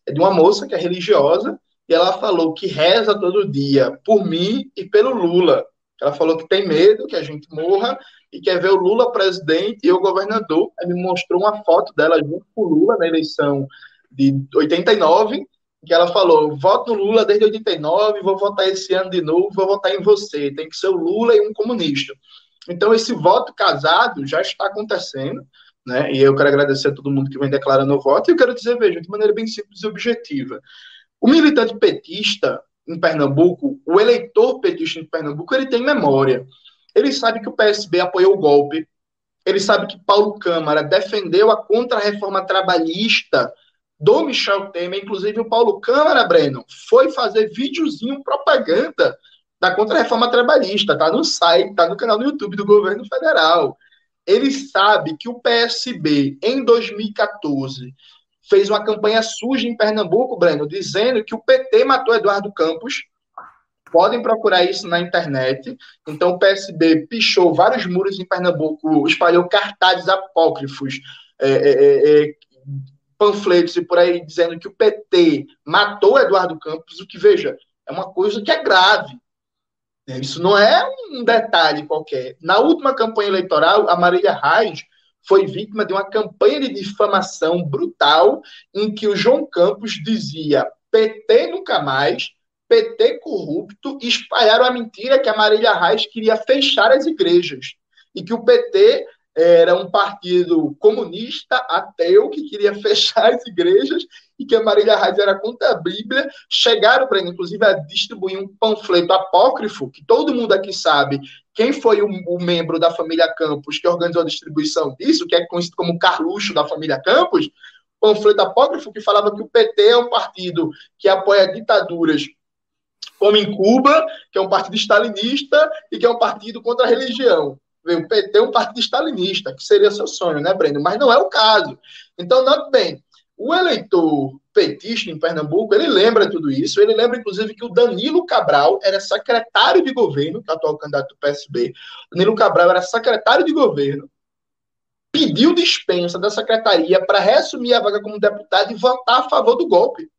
é de uma moça que é religiosa, e ela falou que reza todo dia por mim e pelo Lula. Ela falou que tem medo que a gente morra e quer ver o Lula presidente e eu governador. Aí me mostrou uma foto dela junto com o Lula na eleição de 89, que ela falou: voto no Lula desde 89, vou votar esse ano de novo, vou votar em você. Tem que ser o Lula e um comunista. Então, esse voto casado já está acontecendo, né? E eu quero agradecer a todo mundo que vem declarando o voto. E eu quero dizer, veja, de maneira bem simples e objetiva. O militante petista em Pernambuco, o eleitor petista em Pernambuco, ele tem memória. Ele sabe que o PSB apoiou o golpe. Ele sabe que Paulo Câmara defendeu a contra-reforma trabalhista do Michel Temer, inclusive o Paulo Câmara, Breno, foi fazer videozinho propaganda da contra-reforma trabalhista, tá no site, tá no canal do YouTube do governo federal. Ele sabe que o PSB, em 2014, fez uma campanha suja em Pernambuco, Breno, dizendo que o PT matou Eduardo Campos. Podem procurar isso na internet. Então, o PSB pichou vários muros em Pernambuco, espalhou cartazes apócrifos, é, é, é, panfletos e por aí dizendo que o PT matou Eduardo Campos, o que, veja, é uma coisa que é grave. Isso não é um detalhe qualquer. Na última campanha eleitoral, a Marília Reis foi vítima de uma campanha de difamação brutal em que o João Campos dizia PT nunca mais, PT corrupto, e espalharam a mentira que a Marília Reis queria fechar as igrejas e que o PT era um partido comunista, ateu, que queria fechar as igrejas e que a Marília Reis era contra a Bíblia, chegaram para ele, inclusive, a distribuir um panfleto apócrifo, que todo mundo aqui sabe quem foi o, o, membro da família Campos que organizou a distribuição disso, que é conhecido como Carluxo da família Campos, panfleto apócrifo que falava que o PT é um partido que apoia ditaduras como em Cuba, que é um partido stalinista e que é um partido contra a religião. O PT é um partido stalinista, que seria seu sonho, né, Breno? Mas não é o caso. Então, note bem, o eleitor petista em Pernambuco, ele lembra tudo isso, ele lembra, inclusive, que o Danilo Cabral era secretário de governo, que é o atual candidato do PSB, Danilo Cabral era secretário de governo, pediu dispensa da secretaria para reassumir a vaga como deputado e votar a favor do golpe.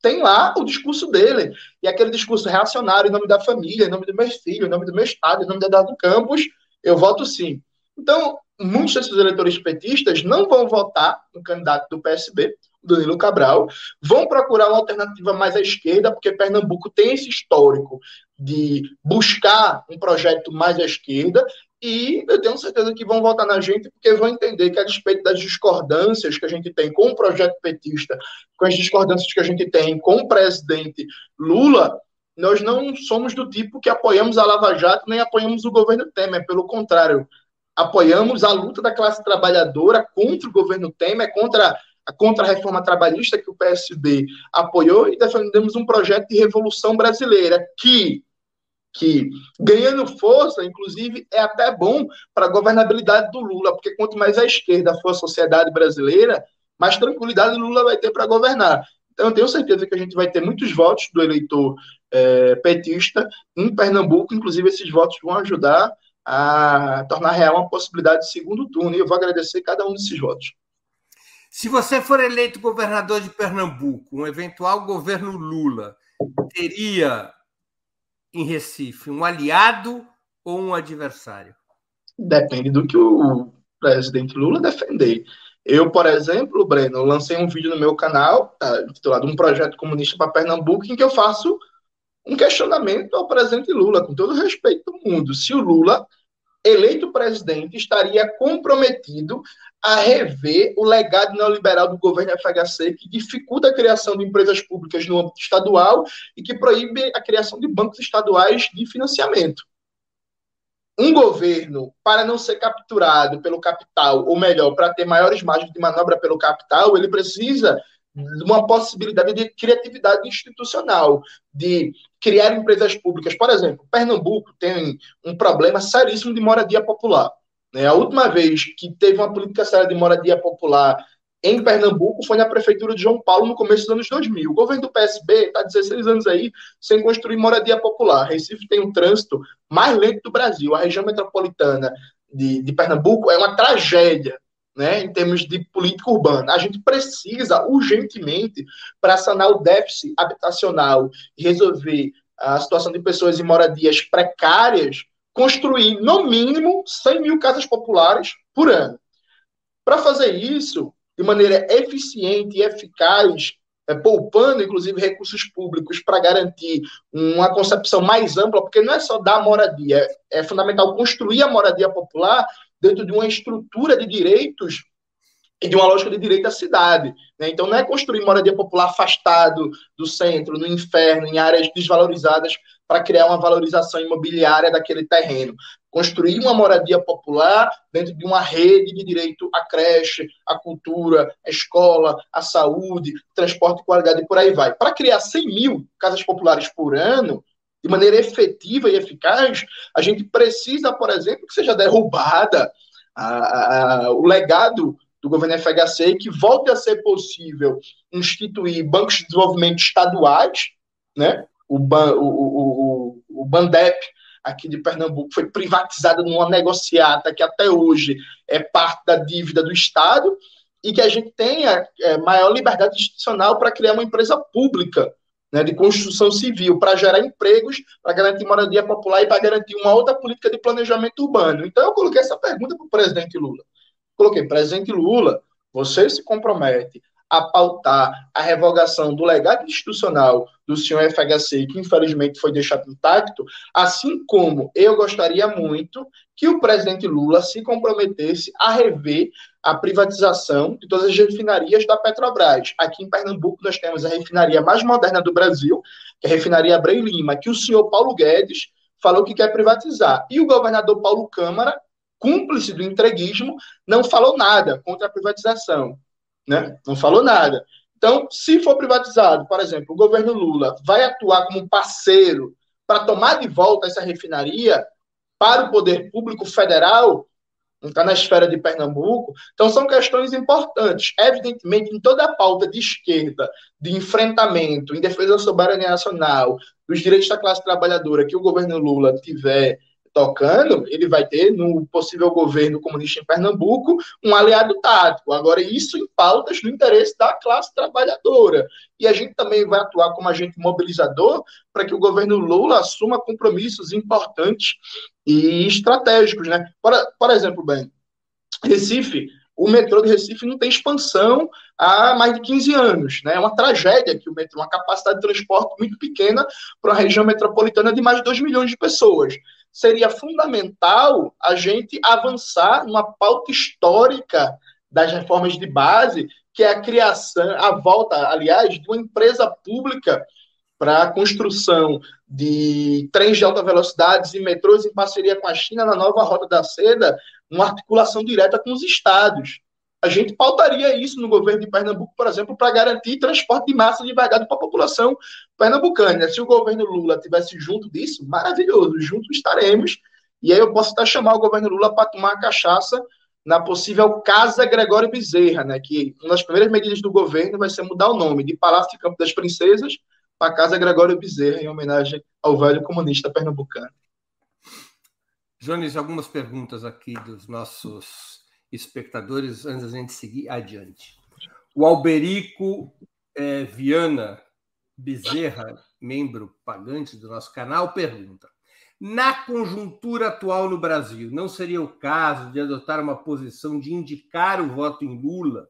Tem lá o discurso dele, e aquele discurso reacionário em nome da família, em nome dos meus filhos, em nome do meu estado, em nome da do campus, eu voto sim. Então, muitos desses eleitores petistas não vão votar no candidato do PSB, Danilo Cabral, vão procurar uma alternativa mais à esquerda, porque Pernambuco tem esse histórico de buscar um projeto mais à esquerda, e eu tenho certeza que vão votar na gente, porque vão entender que, a despeito das discordâncias que a gente tem com o projeto petista, com as discordâncias que a gente tem com o presidente Lula, nós não somos do tipo que apoiamos a Lava Jato nem apoiamos o governo Temer, pelo contrário, apoiamos a luta da classe trabalhadora contra o governo Temer, contra a contra-reforma trabalhista que o PSB apoiou e defendemos um projeto de revolução brasileira que que ganhando força, inclusive, é até bom para a governabilidade do Lula, porque quanto mais à esquerda for a sociedade brasileira, mais tranquilidade o Lula vai ter para governar. Então, eu tenho certeza que a gente vai ter muitos votos do eleitor é, petista em Pernambuco, inclusive, esses votos vão ajudar a tornar real uma possibilidade de segundo turno, e eu vou agradecer cada um desses votos. Se você for eleito governador de Pernambuco, um eventual governo Lula teria em Recife um aliado ou um adversário? Depende do que o presidente Lula defender. Eu, por exemplo, Breno, lancei um vídeo no meu canal, tá, intitulado Um Projeto Comunista para Pernambuco, em que eu faço um questionamento ao presidente Lula, com todo respeito do mundo. Se o Lula, eleito presidente, estaria comprometido a rever o legado neoliberal do governo FHC, que dificulta a criação de empresas públicas no âmbito estadual e que proíbe a criação de bancos estaduais de financiamento. Um governo, para não ser capturado pelo capital, ou melhor, para ter maiores margens de manobra pelo capital, ele precisa uma possibilidade de criatividade institucional, de criar empresas públicas. Por exemplo, Pernambuco tem um problema seríssimo de moradia popular. Né? A última vez que teve uma política séria de moradia popular em Pernambuco foi na prefeitura de João Paulo no começo dos anos 2000. O governo do PSB está 16 anos aí sem construir moradia popular. Recife tem um trânsito mais lento do Brasil. A região metropolitana de, de Pernambuco é uma tragédia. Né, em termos de política urbana. A gente precisa urgentemente, para sanar o déficit habitacional e resolver a situação de pessoas em moradias precárias, construir, no mínimo, 100 mil casas populares por ano. Para fazer isso, de maneira eficiente e eficaz, é, poupando, inclusive, recursos públicos para garantir uma concepção mais ampla, porque não é só dar moradia, é, é fundamental construir a moradia popular dentro de uma estrutura de direitos e de uma lógica de direito à cidade. Né? Então, não é construir moradia popular afastado do centro, no inferno, em áreas desvalorizadas, para criar uma valorização imobiliária daquele terreno. Construir uma moradia popular dentro de uma rede de direito à creche, à cultura, à escola, à saúde, transporte de qualidade e por aí vai. Para criar 100 mil casas populares por ano, de maneira efetiva e eficaz, a gente precisa, por exemplo, que seja derrubada a, a, o legado do governo FHC e que volte a ser possível instituir bancos de desenvolvimento estaduais, né? O, ban, o, o, o, o Bandep aqui de Pernambuco foi privatizado numa negociata que até hoje é parte da dívida do Estado e que a gente tenha é, maior liberdade institucional para criar uma empresa pública né, de construção civil, para gerar empregos, para garantir moradia popular e para garantir uma outra política de planejamento urbano. Então, eu coloquei essa pergunta para o presidente Lula. Coloquei, presidente Lula, você se compromete a pautar a revogação do legado institucional do senhor FHC, que infelizmente foi deixado intacto, assim como eu gostaria muito que o presidente Lula se comprometesse a rever a privatização de todas as refinarias da Petrobras. Aqui em Pernambuco nós temos a refinaria mais moderna do Brasil, que é a refinaria Abreu Lima, que o senhor Paulo Guedes falou que quer privatizar. E o governador Paulo Câmara cúmplice do entreguismo, não falou nada contra a privatização. Né? Não falou nada. Então, se for privatizado, por exemplo, o governo Lula vai atuar como parceiro para tomar de volta essa refinaria para o poder público federal, não está na esfera de Pernambuco. Então, são questões importantes. Evidentemente, em toda a pauta de esquerda, de enfrentamento, em defesa da soberania nacional, dos direitos da classe trabalhadora que o governo Lula tiver tocando, ele vai ter, no possível governo comunista em Pernambuco, um aliado tático. Agora, isso em pautas do interesse da classe trabalhadora. E a gente também vai atuar como agente mobilizador para que o governo Lula assuma compromissos importantes e estratégicos. Né? Por, por exemplo, bem, Recife, o metrô de Recife não tem expansão há mais de 15 anos. Né? É uma tragédia que o metrô, uma capacidade de transporte muito pequena para uma região metropolitana de mais de 2 milhões de pessoas seria fundamental a gente avançar numa pauta histórica das reformas de base, que é a criação, a volta, aliás, de uma empresa pública para a construção de trens de alta velocidade e metrôs em parceria com a China na nova Rota da Seda, uma articulação direta com os estados a gente pautaria isso no governo de Pernambuco, por exemplo, para garantir transporte de massa de verdade para a população pernambucana. Se o governo Lula tivesse junto disso, maravilhoso, juntos estaremos. E aí eu posso até chamar o governo Lula para tomar cachaça na possível Casa Gregório Bezerra, né? Que uma das primeiras medidas do governo vai ser mudar o nome de Palácio de Campo das Princesas para Casa Gregório Bezerra, em homenagem ao velho comunista pernambucano. Jones, algumas perguntas aqui dos nossos espectadores antes da gente seguir adiante. O Alberico é, Viana Bezerra, membro pagante do nosso canal, pergunta: na conjuntura atual no Brasil, não seria o caso de adotar uma posição de indicar o voto em Lula,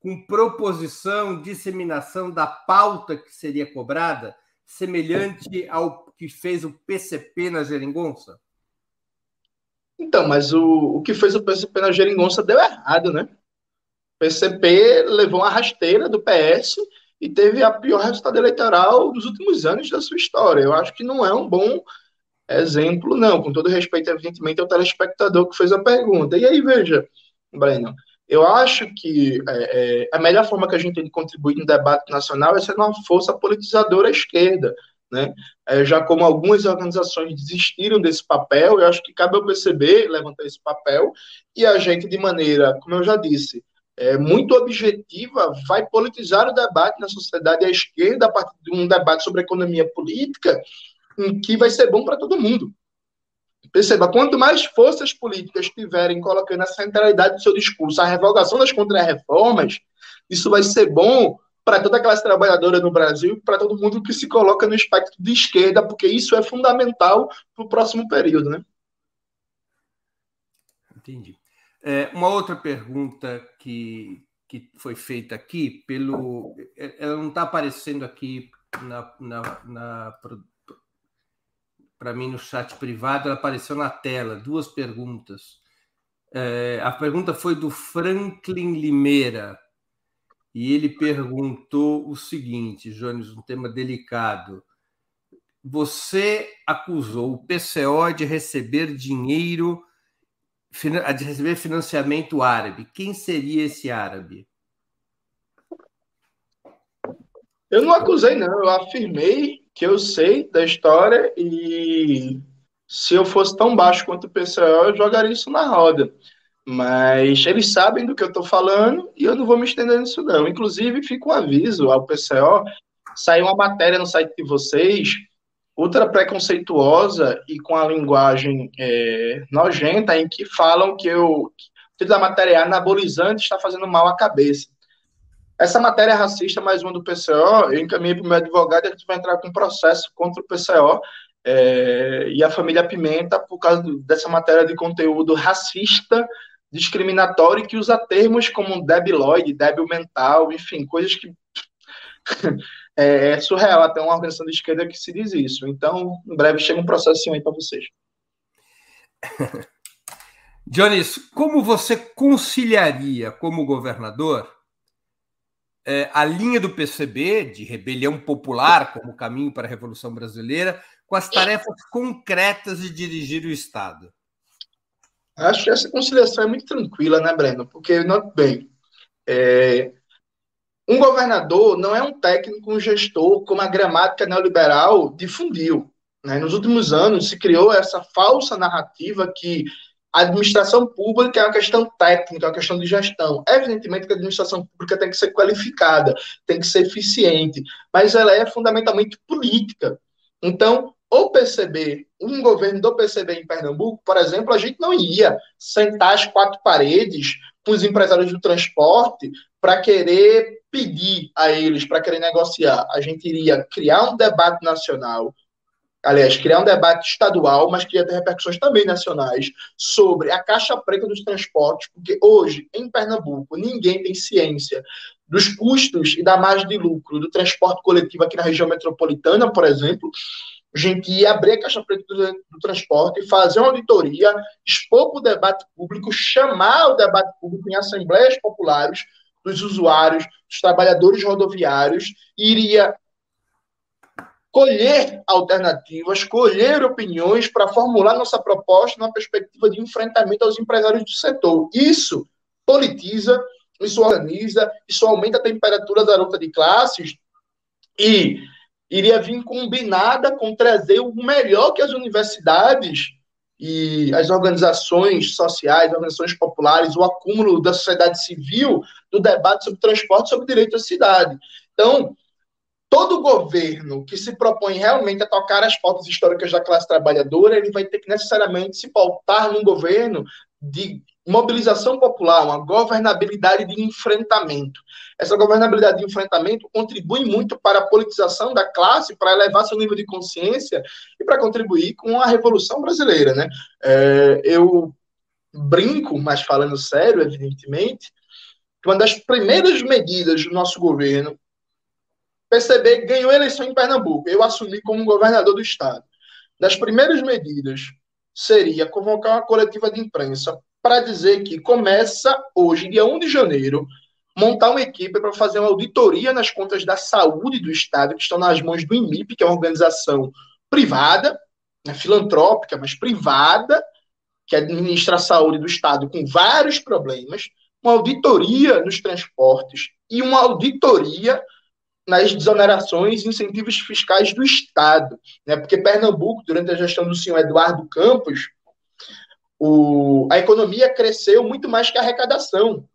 com proposição, disseminação da pauta que seria cobrada, semelhante ao que fez o PCP na Geringonça? Então, mas o, o que fez o PCP na geringonça deu errado, né? O PCP levou uma rasteira do PS e teve a pior resultado eleitoral dos últimos anos da sua história. Eu acho que não é um bom exemplo, não. Com todo respeito, evidentemente, ao telespectador que fez a pergunta. E aí, veja, Breno, eu acho que é, é, a melhor forma que a gente tem de contribuir no debate nacional é ser uma força politizadora à esquerda. Né? É, já como algumas organizações desistiram desse papel, eu acho que cabe ao PCB levantar esse papel e a gente, de maneira, como eu já disse, é, muito objetiva, vai politizar o debate na sociedade à esquerda a partir de um debate sobre economia política, que vai ser bom para todo mundo. Perceba, quanto mais forças políticas tiverem colocando a centralidade do seu discurso, a revogação das contrarreformas, isso vai ser bom para toda a classe trabalhadora no Brasil, para todo mundo que se coloca no espectro de esquerda, porque isso é fundamental para o próximo período, né? Entendi. É, uma outra pergunta que, que foi feita aqui pelo, ela não está aparecendo aqui na, na, na para mim no chat privado, ela apareceu na tela. Duas perguntas. É, a pergunta foi do Franklin Limeira e ele perguntou o seguinte, Jones, um tema delicado. Você acusou o PCO de receber dinheiro, de receber financiamento árabe. Quem seria esse árabe? Eu não acusei, não. Eu afirmei que eu sei da história e se eu fosse tão baixo quanto o PCO, eu jogaria isso na roda. Mas eles sabem do que eu estou falando e eu não vou me estender nisso, não. Inclusive, fica um aviso ao PCO: saiu uma matéria no site de vocês, ultra preconceituosa e com a linguagem é, nojenta, em que falam que o título da matéria anabolizante está fazendo mal à cabeça. Essa matéria é racista, mais uma do PCO, eu encaminhei para o meu advogado e gente vai entrar com um processo contra o PCO é, e a família Pimenta por causa dessa matéria de conteúdo racista discriminatório que usa termos como debiloide, débil mental, enfim, coisas que é, é, surreal até uma organização de esquerda que se diz isso. Então, em breve chega um processinho aí para vocês. Jones, como você conciliaria como governador é, a linha do PCB de rebelião popular como caminho para a Revolução Brasileira com as tarefas concretas de dirigir o Estado? Acho que essa conciliação é muito tranquila, né, Breno? Porque, not bem, é, Um governador não é um técnico, um gestor, como a gramática neoliberal difundiu. Né? Nos últimos anos se criou essa falsa narrativa que a administração pública é uma questão técnica, é uma questão de gestão. Evidentemente que a administração pública tem que ser qualificada, tem que ser eficiente, mas ela é fundamentalmente política. Então, o PCB, um governo do PCB em Pernambuco, por exemplo, a gente não ia sentar as quatro paredes com os empresários do transporte para querer pedir a eles, para querer negociar. A gente iria criar um debate nacional, aliás, criar um debate estadual, mas que ia ter repercussões também nacionais, sobre a caixa preta dos transportes, porque hoje, em Pernambuco, ninguém tem ciência dos custos e da margem de lucro do transporte coletivo aqui na região metropolitana, por exemplo, a gente ia abrir a caixa preta do, do transporte, fazer uma auditoria, expor para o debate público, chamar o debate público em assembleias populares dos usuários, dos trabalhadores rodoviários, iria colher alternativas, colher opiniões para formular nossa proposta numa perspectiva de enfrentamento aos empresários do setor. Isso politiza, isso organiza, isso aumenta a temperatura da luta de classes e iria vir combinada com trazer o melhor que as universidades e as organizações sociais, organizações populares, o acúmulo da sociedade civil do debate sobre transporte, sobre direito à cidade. Então, todo governo que se propõe realmente a tocar as pautas históricas da classe trabalhadora, ele vai ter que necessariamente se pautar num governo de mobilização popular, uma governabilidade de enfrentamento. Essa governabilidade de enfrentamento contribui muito para a politização da classe, para elevar seu nível de consciência e para contribuir com a Revolução Brasileira. Né? É, eu brinco, mas falando sério, evidentemente, que uma das primeiras medidas do nosso governo, PCB ganhou a eleição em Pernambuco, eu assumi como governador do estado. Das primeiras medidas seria convocar uma coletiva de imprensa para dizer que começa hoje, dia 1 de janeiro, montar uma equipe para fazer uma auditoria nas contas da saúde do Estado, que estão nas mãos do IMIP, que é uma organização privada, né, filantrópica, mas privada, que administra a saúde do Estado com vários problemas, uma auditoria nos transportes e uma auditoria nas desonerações e incentivos fiscais do Estado. Né? Porque Pernambuco, durante a gestão do senhor Eduardo Campos, o, a economia cresceu muito mais que a arrecadação.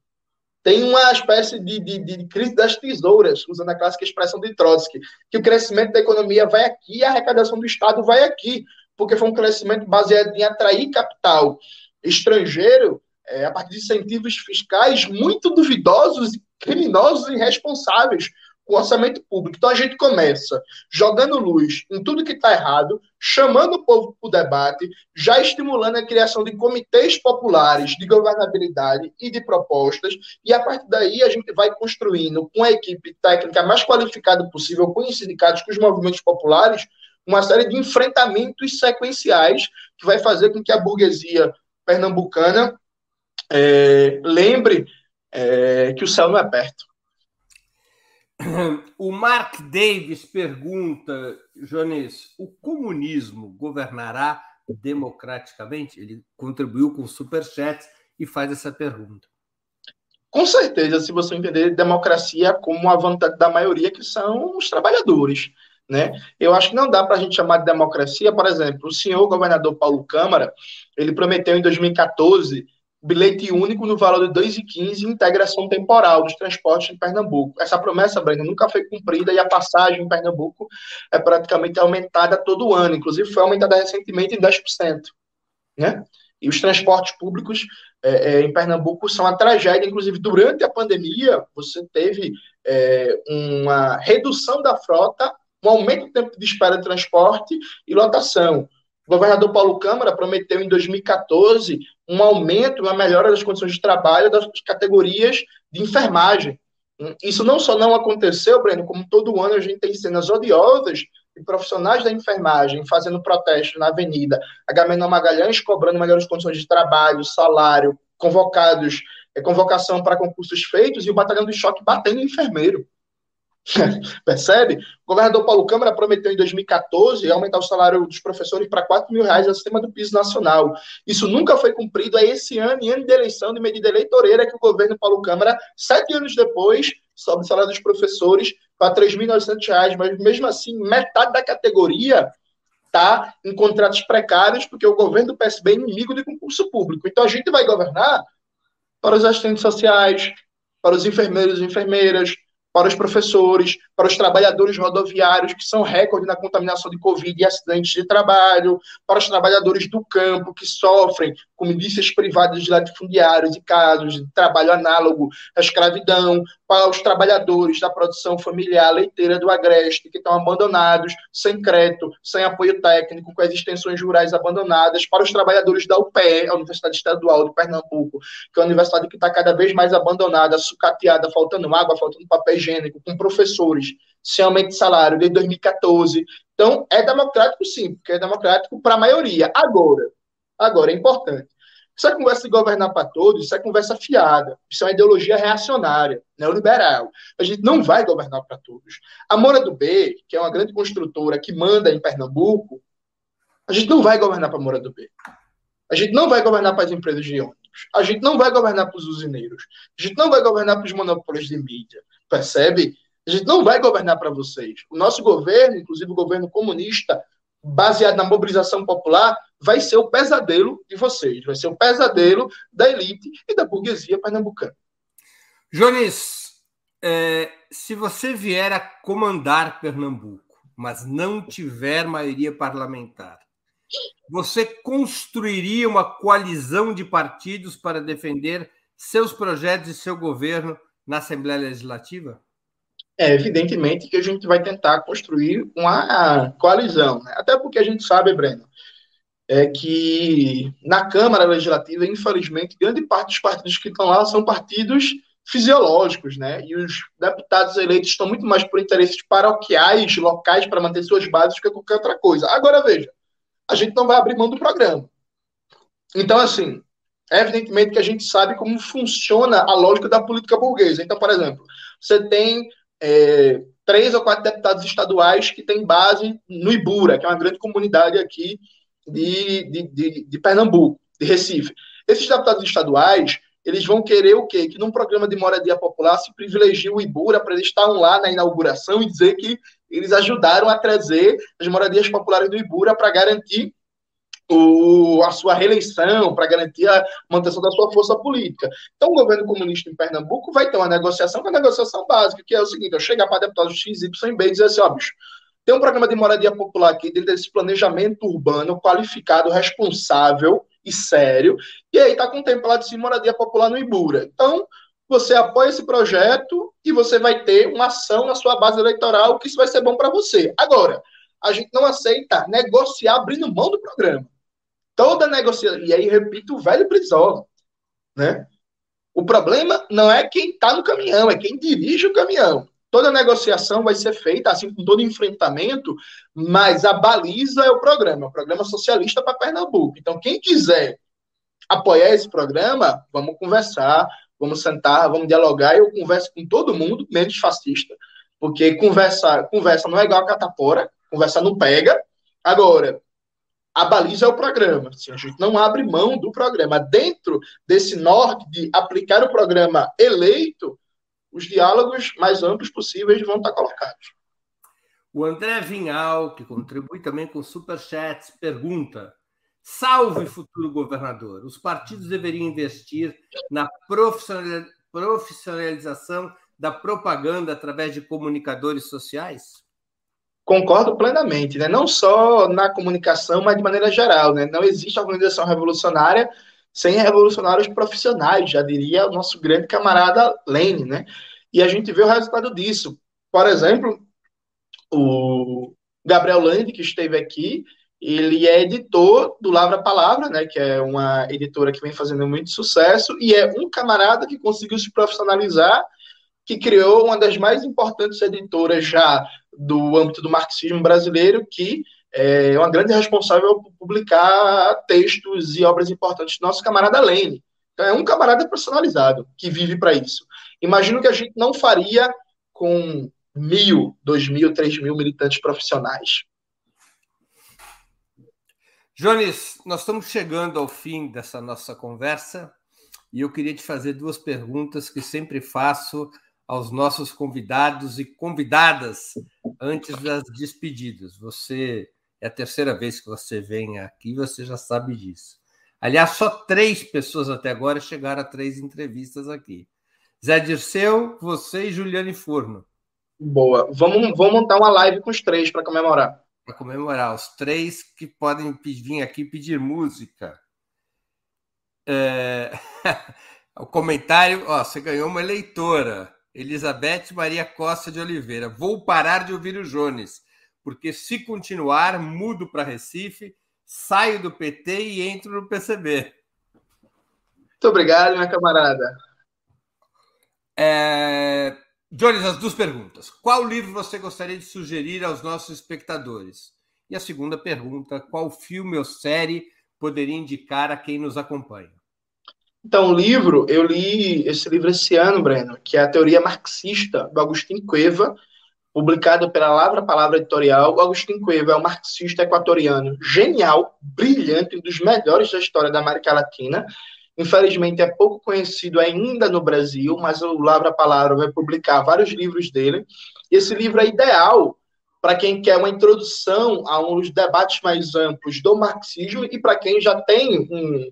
Tem uma espécie de, de, de, crise das tesouras, usando a clássica expressão de Trotsky, que o crescimento da economia vai aqui e a arrecadação do Estado vai aqui, porque foi um crescimento baseado em atrair capital estrangeiro é, a partir de incentivos fiscais muito duvidosos, criminosos e irresponsáveis, o orçamento público. Então a gente começa jogando luz em tudo que está errado, chamando o povo para o debate, já estimulando a criação de comitês populares de governabilidade e de propostas, e a partir daí a gente vai construindo com a equipe técnica mais qualificada possível, com os sindicatos, com os movimentos populares, uma série de enfrentamentos sequenciais que vai fazer com que a burguesia pernambucana é, lembre é, que o céu não é perto. O Mark Davis pergunta, Jones, o comunismo governará democraticamente? Ele contribuiu com superchat e faz essa pergunta. Com certeza, se você entender democracia como a vontade da maioria, que são os trabalhadores. Né? Eu acho que não dá para a gente chamar de democracia, por exemplo, o senhor governador Paulo Câmara, ele prometeu em 2014 bilhete único no valor de 2,15 e integração temporal dos transportes em Pernambuco. Essa promessa, Brenda, nunca foi cumprida e a passagem em Pernambuco é praticamente aumentada todo ano, inclusive foi aumentada recentemente em 10%. Né? E os transportes públicos é, é, em Pernambuco são a tragédia, inclusive durante a pandemia, você teve é, uma redução da frota, um aumento do tempo de espera de transporte e lotação. O governador Paulo Câmara prometeu em 2014 um aumento, uma melhora das condições de trabalho das categorias de enfermagem. Isso não só não aconteceu, Breno, como todo ano a gente tem cenas odiosas de profissionais da enfermagem fazendo protesto na Avenida Agamenon Magalhães, cobrando melhores condições de trabalho, salário, convocados, é, convocação para concursos feitos e o batalhão de choque batendo em enfermeiro. Percebe? O governador Paulo Câmara prometeu em 2014 aumentar o salário dos professores para 4 mil reais acima do piso nacional. Isso nunca foi cumprido. É esse ano, em ano de eleição, de medida eleitoreira, que o governo Paulo Câmara, sete anos depois, sobe o salário dos professores para R$ 3.900, mas mesmo assim, metade da categoria está em contratos precários, porque o governo do PSB é inimigo do concurso público. Então a gente vai governar para os assistentes sociais, para os enfermeiros e enfermeiras, para os professores, para os trabalhadores rodoviários, que são recorde na contaminação de Covid e acidentes de trabalho, para os trabalhadores do campo, que sofrem com milícias privadas de latifundiários e casos de trabalho análogo à escravidão, para os trabalhadores da produção familiar leiteira do Agreste, que estão abandonados, sem crédito, sem apoio técnico, com as extensões rurais abandonadas, para os trabalhadores da UPE, a Universidade Estadual de Pernambuco, que é uma universidade que está cada vez mais abandonada, sucateada, faltando água, faltando papel higiênico, com professores sem aumento de salário desde 2014. Então, é democrático sim, porque é democrático para a maioria. Agora, agora é importante é conversa de governar para todos, isso é conversa fiada, isso é uma ideologia reacionária, neoliberal. A gente não vai governar para todos. A Moura do B, que é uma grande construtora que manda em Pernambuco, a gente não vai governar para a Moura do B. A gente não vai governar para as empresas de ônibus. A gente não vai governar para os usineiros. A gente não vai governar para os monopólios de mídia. Percebe? A gente não vai governar para vocês. O nosso governo, inclusive o governo comunista, baseado na mobilização popular, vai ser o pesadelo de vocês, vai ser o pesadelo da elite e da burguesia pernambucana. Jones, é, se você vier a comandar Pernambuco, mas não tiver maioria parlamentar, você construiria uma coalizão de partidos para defender seus projetos e seu governo na Assembleia Legislativa? É evidentemente que a gente vai tentar construir uma coalizão, né? até porque a gente sabe, Breno, é que na Câmara Legislativa, infelizmente, grande parte dos partidos que estão lá são partidos fisiológicos, né? E os deputados eleitos estão muito mais por interesses paroquiais, locais, para manter suas bases do que qualquer outra coisa. Agora, veja, a gente não vai abrir mão do programa. Então, assim, é evidentemente que a gente sabe como funciona a lógica da política burguesa. Então, por exemplo, você tem é, três ou quatro deputados estaduais que têm base no Ibura, que é uma grande comunidade aqui de, de, de, de Pernambuco, de Recife. Esses deputados estaduais, eles vão querer o quê? Que num programa de moradia popular se privilegie o Ibura para eles estarem lá na inauguração e dizer que eles ajudaram a trazer as moradias populares do Ibura para garantir o, a sua reeleição, para garantir a manutenção da sua força política. Então, o governo comunista em Pernambuco vai ter uma negociação, que é a negociação básica, que é o seguinte: eu chegar para deputados X, Y, B e dizer assim, ó, bicho, tem um programa de moradia popular aqui, dentro desse planejamento urbano qualificado, responsável e sério, e aí está contemplado sim moradia popular no Ibura. Então, você apoia esse projeto e você vai ter uma ação na sua base eleitoral que isso vai ser bom para você. Agora, a gente não aceita negociar abrindo mão do programa. Toda negociação, e aí repito o velho Brizola, né? O problema não é quem está no caminhão, é quem dirige o caminhão. Toda negociação vai ser feita, assim com todo enfrentamento, mas a baliza é o programa, o programa socialista para Pernambuco. Então, quem quiser apoiar esse programa, vamos conversar, vamos sentar, vamos dialogar. Eu converso com todo mundo, menos fascista, porque conversa, conversa não é igual a catapora, conversa não pega. Agora, a baliza é o programa. Assim, a gente não abre mão do programa. Dentro desse norte de aplicar o programa eleito, os diálogos mais amplos possíveis vão estar colocados. O André Vinhal, que contribui também com superchats, pergunta: Salve futuro governador, os partidos deveriam investir na profissionalização da propaganda através de comunicadores sociais? Concordo plenamente, né? não só na comunicação, mas de maneira geral. Né? Não existe organização revolucionária sem revolucionários profissionais, já diria o nosso grande camarada Lene, né? E a gente vê o resultado disso. Por exemplo, o Gabriel Lande, que esteve aqui, ele é editor do Lavra Palavra, né, que é uma editora que vem fazendo muito sucesso, e é um camarada que conseguiu se profissionalizar, que criou uma das mais importantes editoras já do âmbito do marxismo brasileiro, que é uma grande responsável por publicar textos e obras importantes do nosso camarada Lene. Então, é um camarada personalizado que vive para isso. Imagino que a gente não faria com mil, dois mil, três mil militantes profissionais. Jones, nós estamos chegando ao fim dessa nossa conversa e eu queria te fazer duas perguntas que sempre faço aos nossos convidados e convidadas antes das despedidas. Você é a terceira vez que você vem aqui, você já sabe disso. Aliás, só três pessoas até agora chegaram a três entrevistas aqui. Zé Dirceu, você e Juliane Furno. Boa. Vamos, vamos montar uma live com os três para comemorar. Para comemorar. Os três que podem vir aqui pedir música. É... o comentário, ó, você ganhou uma eleitora. Elizabeth Maria Costa de Oliveira. Vou parar de ouvir o Jones, porque se continuar, mudo para Recife, saio do PT e entro no PCB. Muito obrigado, minha camarada. É... Jones, as duas perguntas. Qual livro você gostaria de sugerir aos nossos espectadores? E a segunda pergunta: qual filme ou série poderia indicar a quem nos acompanha? Então, o livro, eu li esse livro esse ano, Breno, que é a Teoria Marxista, do Agostinho Cueva, publicado pela Lavra Palavra Editorial. Agostinho Cueva é um marxista equatoriano genial, brilhante, um dos melhores da história da América Latina. Infelizmente, é pouco conhecido ainda no Brasil, mas o Lavra Palavra vai publicar vários livros dele. E esse livro é ideal para quem quer uma introdução a um dos debates mais amplos do marxismo e para quem já tem um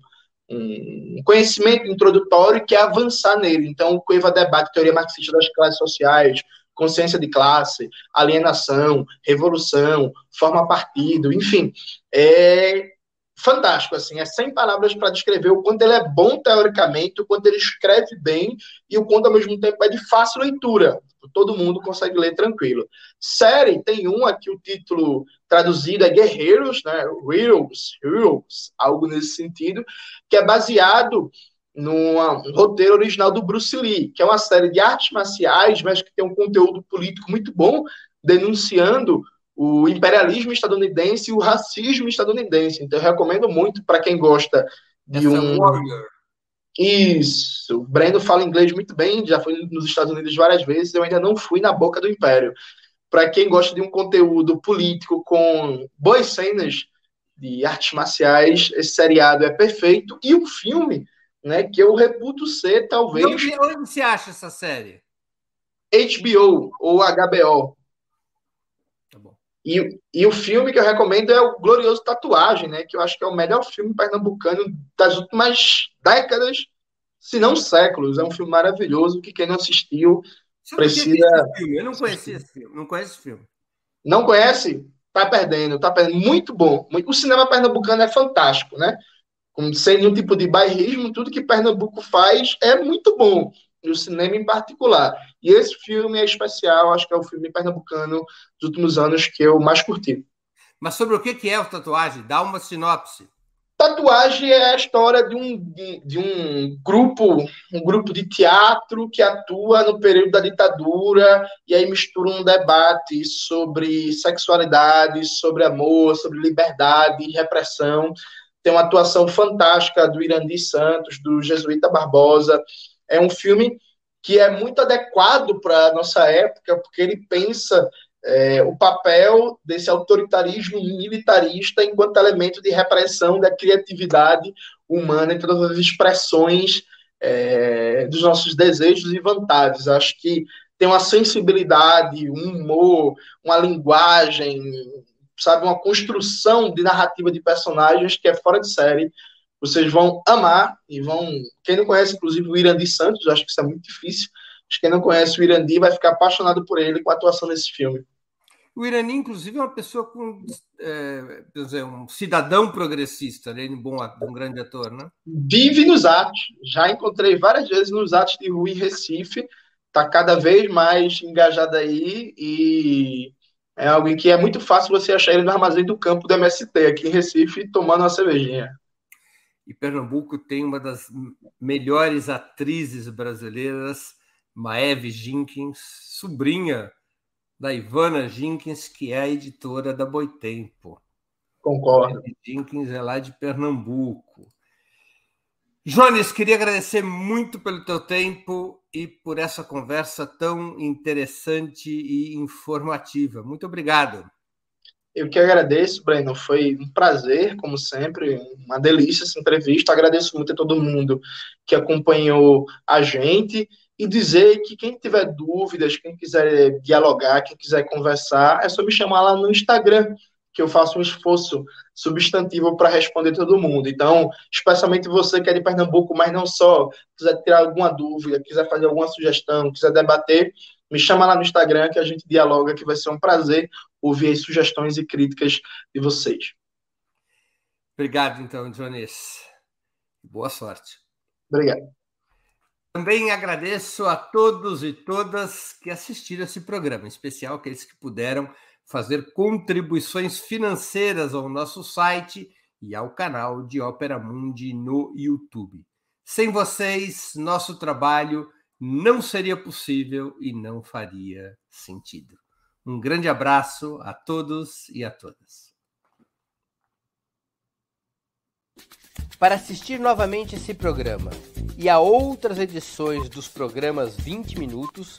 um conhecimento introdutório que é avançar nele. Então, o Cueva debate teoria marxista das classes sociais, consciência de classe, alienação, revolução, forma partido, enfim, é fantástico, assim, é sem palavras para descrever o quanto ele é bom teoricamente, o quanto ele escreve bem e o quanto ao mesmo tempo é de fácil leitura. Todo mundo consegue ler tranquilo. Série tem um aqui, o título traduzido é Guerreiros, né? Heroes, Heroes, algo nesse sentido, que é baseado num roteiro original do Bruce Lee, que é uma série de artes marciais, mas que tem um conteúdo político muito bom, denunciando o imperialismo estadunidense e o racismo estadunidense. Então, eu recomendo muito para quem gosta de Essa um. Warrior. Isso. O Breno fala inglês muito bem, já foi nos Estados Unidos várias vezes, eu ainda não fui na boca do império. Para quem gosta de um conteúdo político com boas cenas de artes marciais, esse seriado é perfeito. E o filme, né, que eu reputo ser talvez. Onde, onde você acha essa série? HBO ou HBO. E, e o filme que eu recomendo é o Glorioso Tatuagem, né? Que eu acho que é o melhor filme pernambucano das últimas décadas, se não séculos. É um filme maravilhoso que quem não assistiu Você precisa. Eu não conheci esse filme. Não conhece esse filme. Não conhece? Tá perdendo, tá perdendo. Muito bom. O cinema pernambucano é fantástico, né? Sem nenhum tipo de bairrismo, tudo que Pernambuco faz é muito bom no cinema em particular. E esse filme é especial, acho que é o filme pernambucano dos últimos anos que eu mais curti. Mas sobre o que é o tatuagem? Dá uma sinopse. Tatuagem é a história de um, de, de, um grupo, um grupo de teatro que atua no período da ditadura e aí mistura um debate sobre sexualidade, sobre amor, sobre liberdade, repressão. Tem uma atuação fantástica do Irandi Santos, do Jesuíta Barbosa, é um filme que é muito adequado para a nossa época, porque ele pensa é, o papel desse autoritarismo militarista enquanto elemento de repressão da criatividade humana e todas as expressões é, dos nossos desejos e vontades. Acho que tem uma sensibilidade, um humor, uma linguagem, sabe, uma construção de narrativa de personagens que é fora de série vocês vão amar e vão. Quem não conhece, inclusive, o Irandi Santos, acho que isso é muito difícil. Mas quem não conhece o Irandi vai ficar apaixonado por ele com a atuação nesse filme. O Irani, inclusive, é uma pessoa com é, dizer, um cidadão progressista, né? um bom um grande ator, né? Vive nos atos. Já encontrei várias vezes nos atos de rua em Recife. Está cada vez mais engajado aí e é alguém que é muito fácil você achar ele no armazém do campo do MST aqui em Recife tomando uma cervejinha. E Pernambuco tem uma das melhores atrizes brasileiras, Maeve Jenkins, sobrinha da Ivana Jenkins, que é a editora da Boitempo. Concordo. Maeve Jenkins é lá de Pernambuco. Jones, queria agradecer muito pelo teu tempo e por essa conversa tão interessante e informativa. Muito obrigado. Eu que agradeço, Breno. Foi um prazer, como sempre, uma delícia essa entrevista. Agradeço muito a todo mundo que acompanhou a gente e dizer que quem tiver dúvidas, quem quiser dialogar, quem quiser conversar, é só me chamar lá no Instagram, que eu faço um esforço substantivo para responder todo mundo. Então, especialmente você que é de Pernambuco, mas não só, quiser tirar alguma dúvida, quiser fazer alguma sugestão, quiser debater, me chama lá no Instagram que a gente dialoga, que vai ser um prazer ouvir as sugestões e críticas de vocês. Obrigado, então, Jones. Boa sorte. Obrigado. Também agradeço a todos e todas que assistiram esse programa, em especial aqueles que puderam fazer contribuições financeiras ao nosso site e ao canal de Ópera Mundi no YouTube. Sem vocês, nosso trabalho não seria possível e não faria sentido. Um grande abraço a todos e a todas. Para assistir novamente esse programa e a outras edições dos programas 20 Minutos,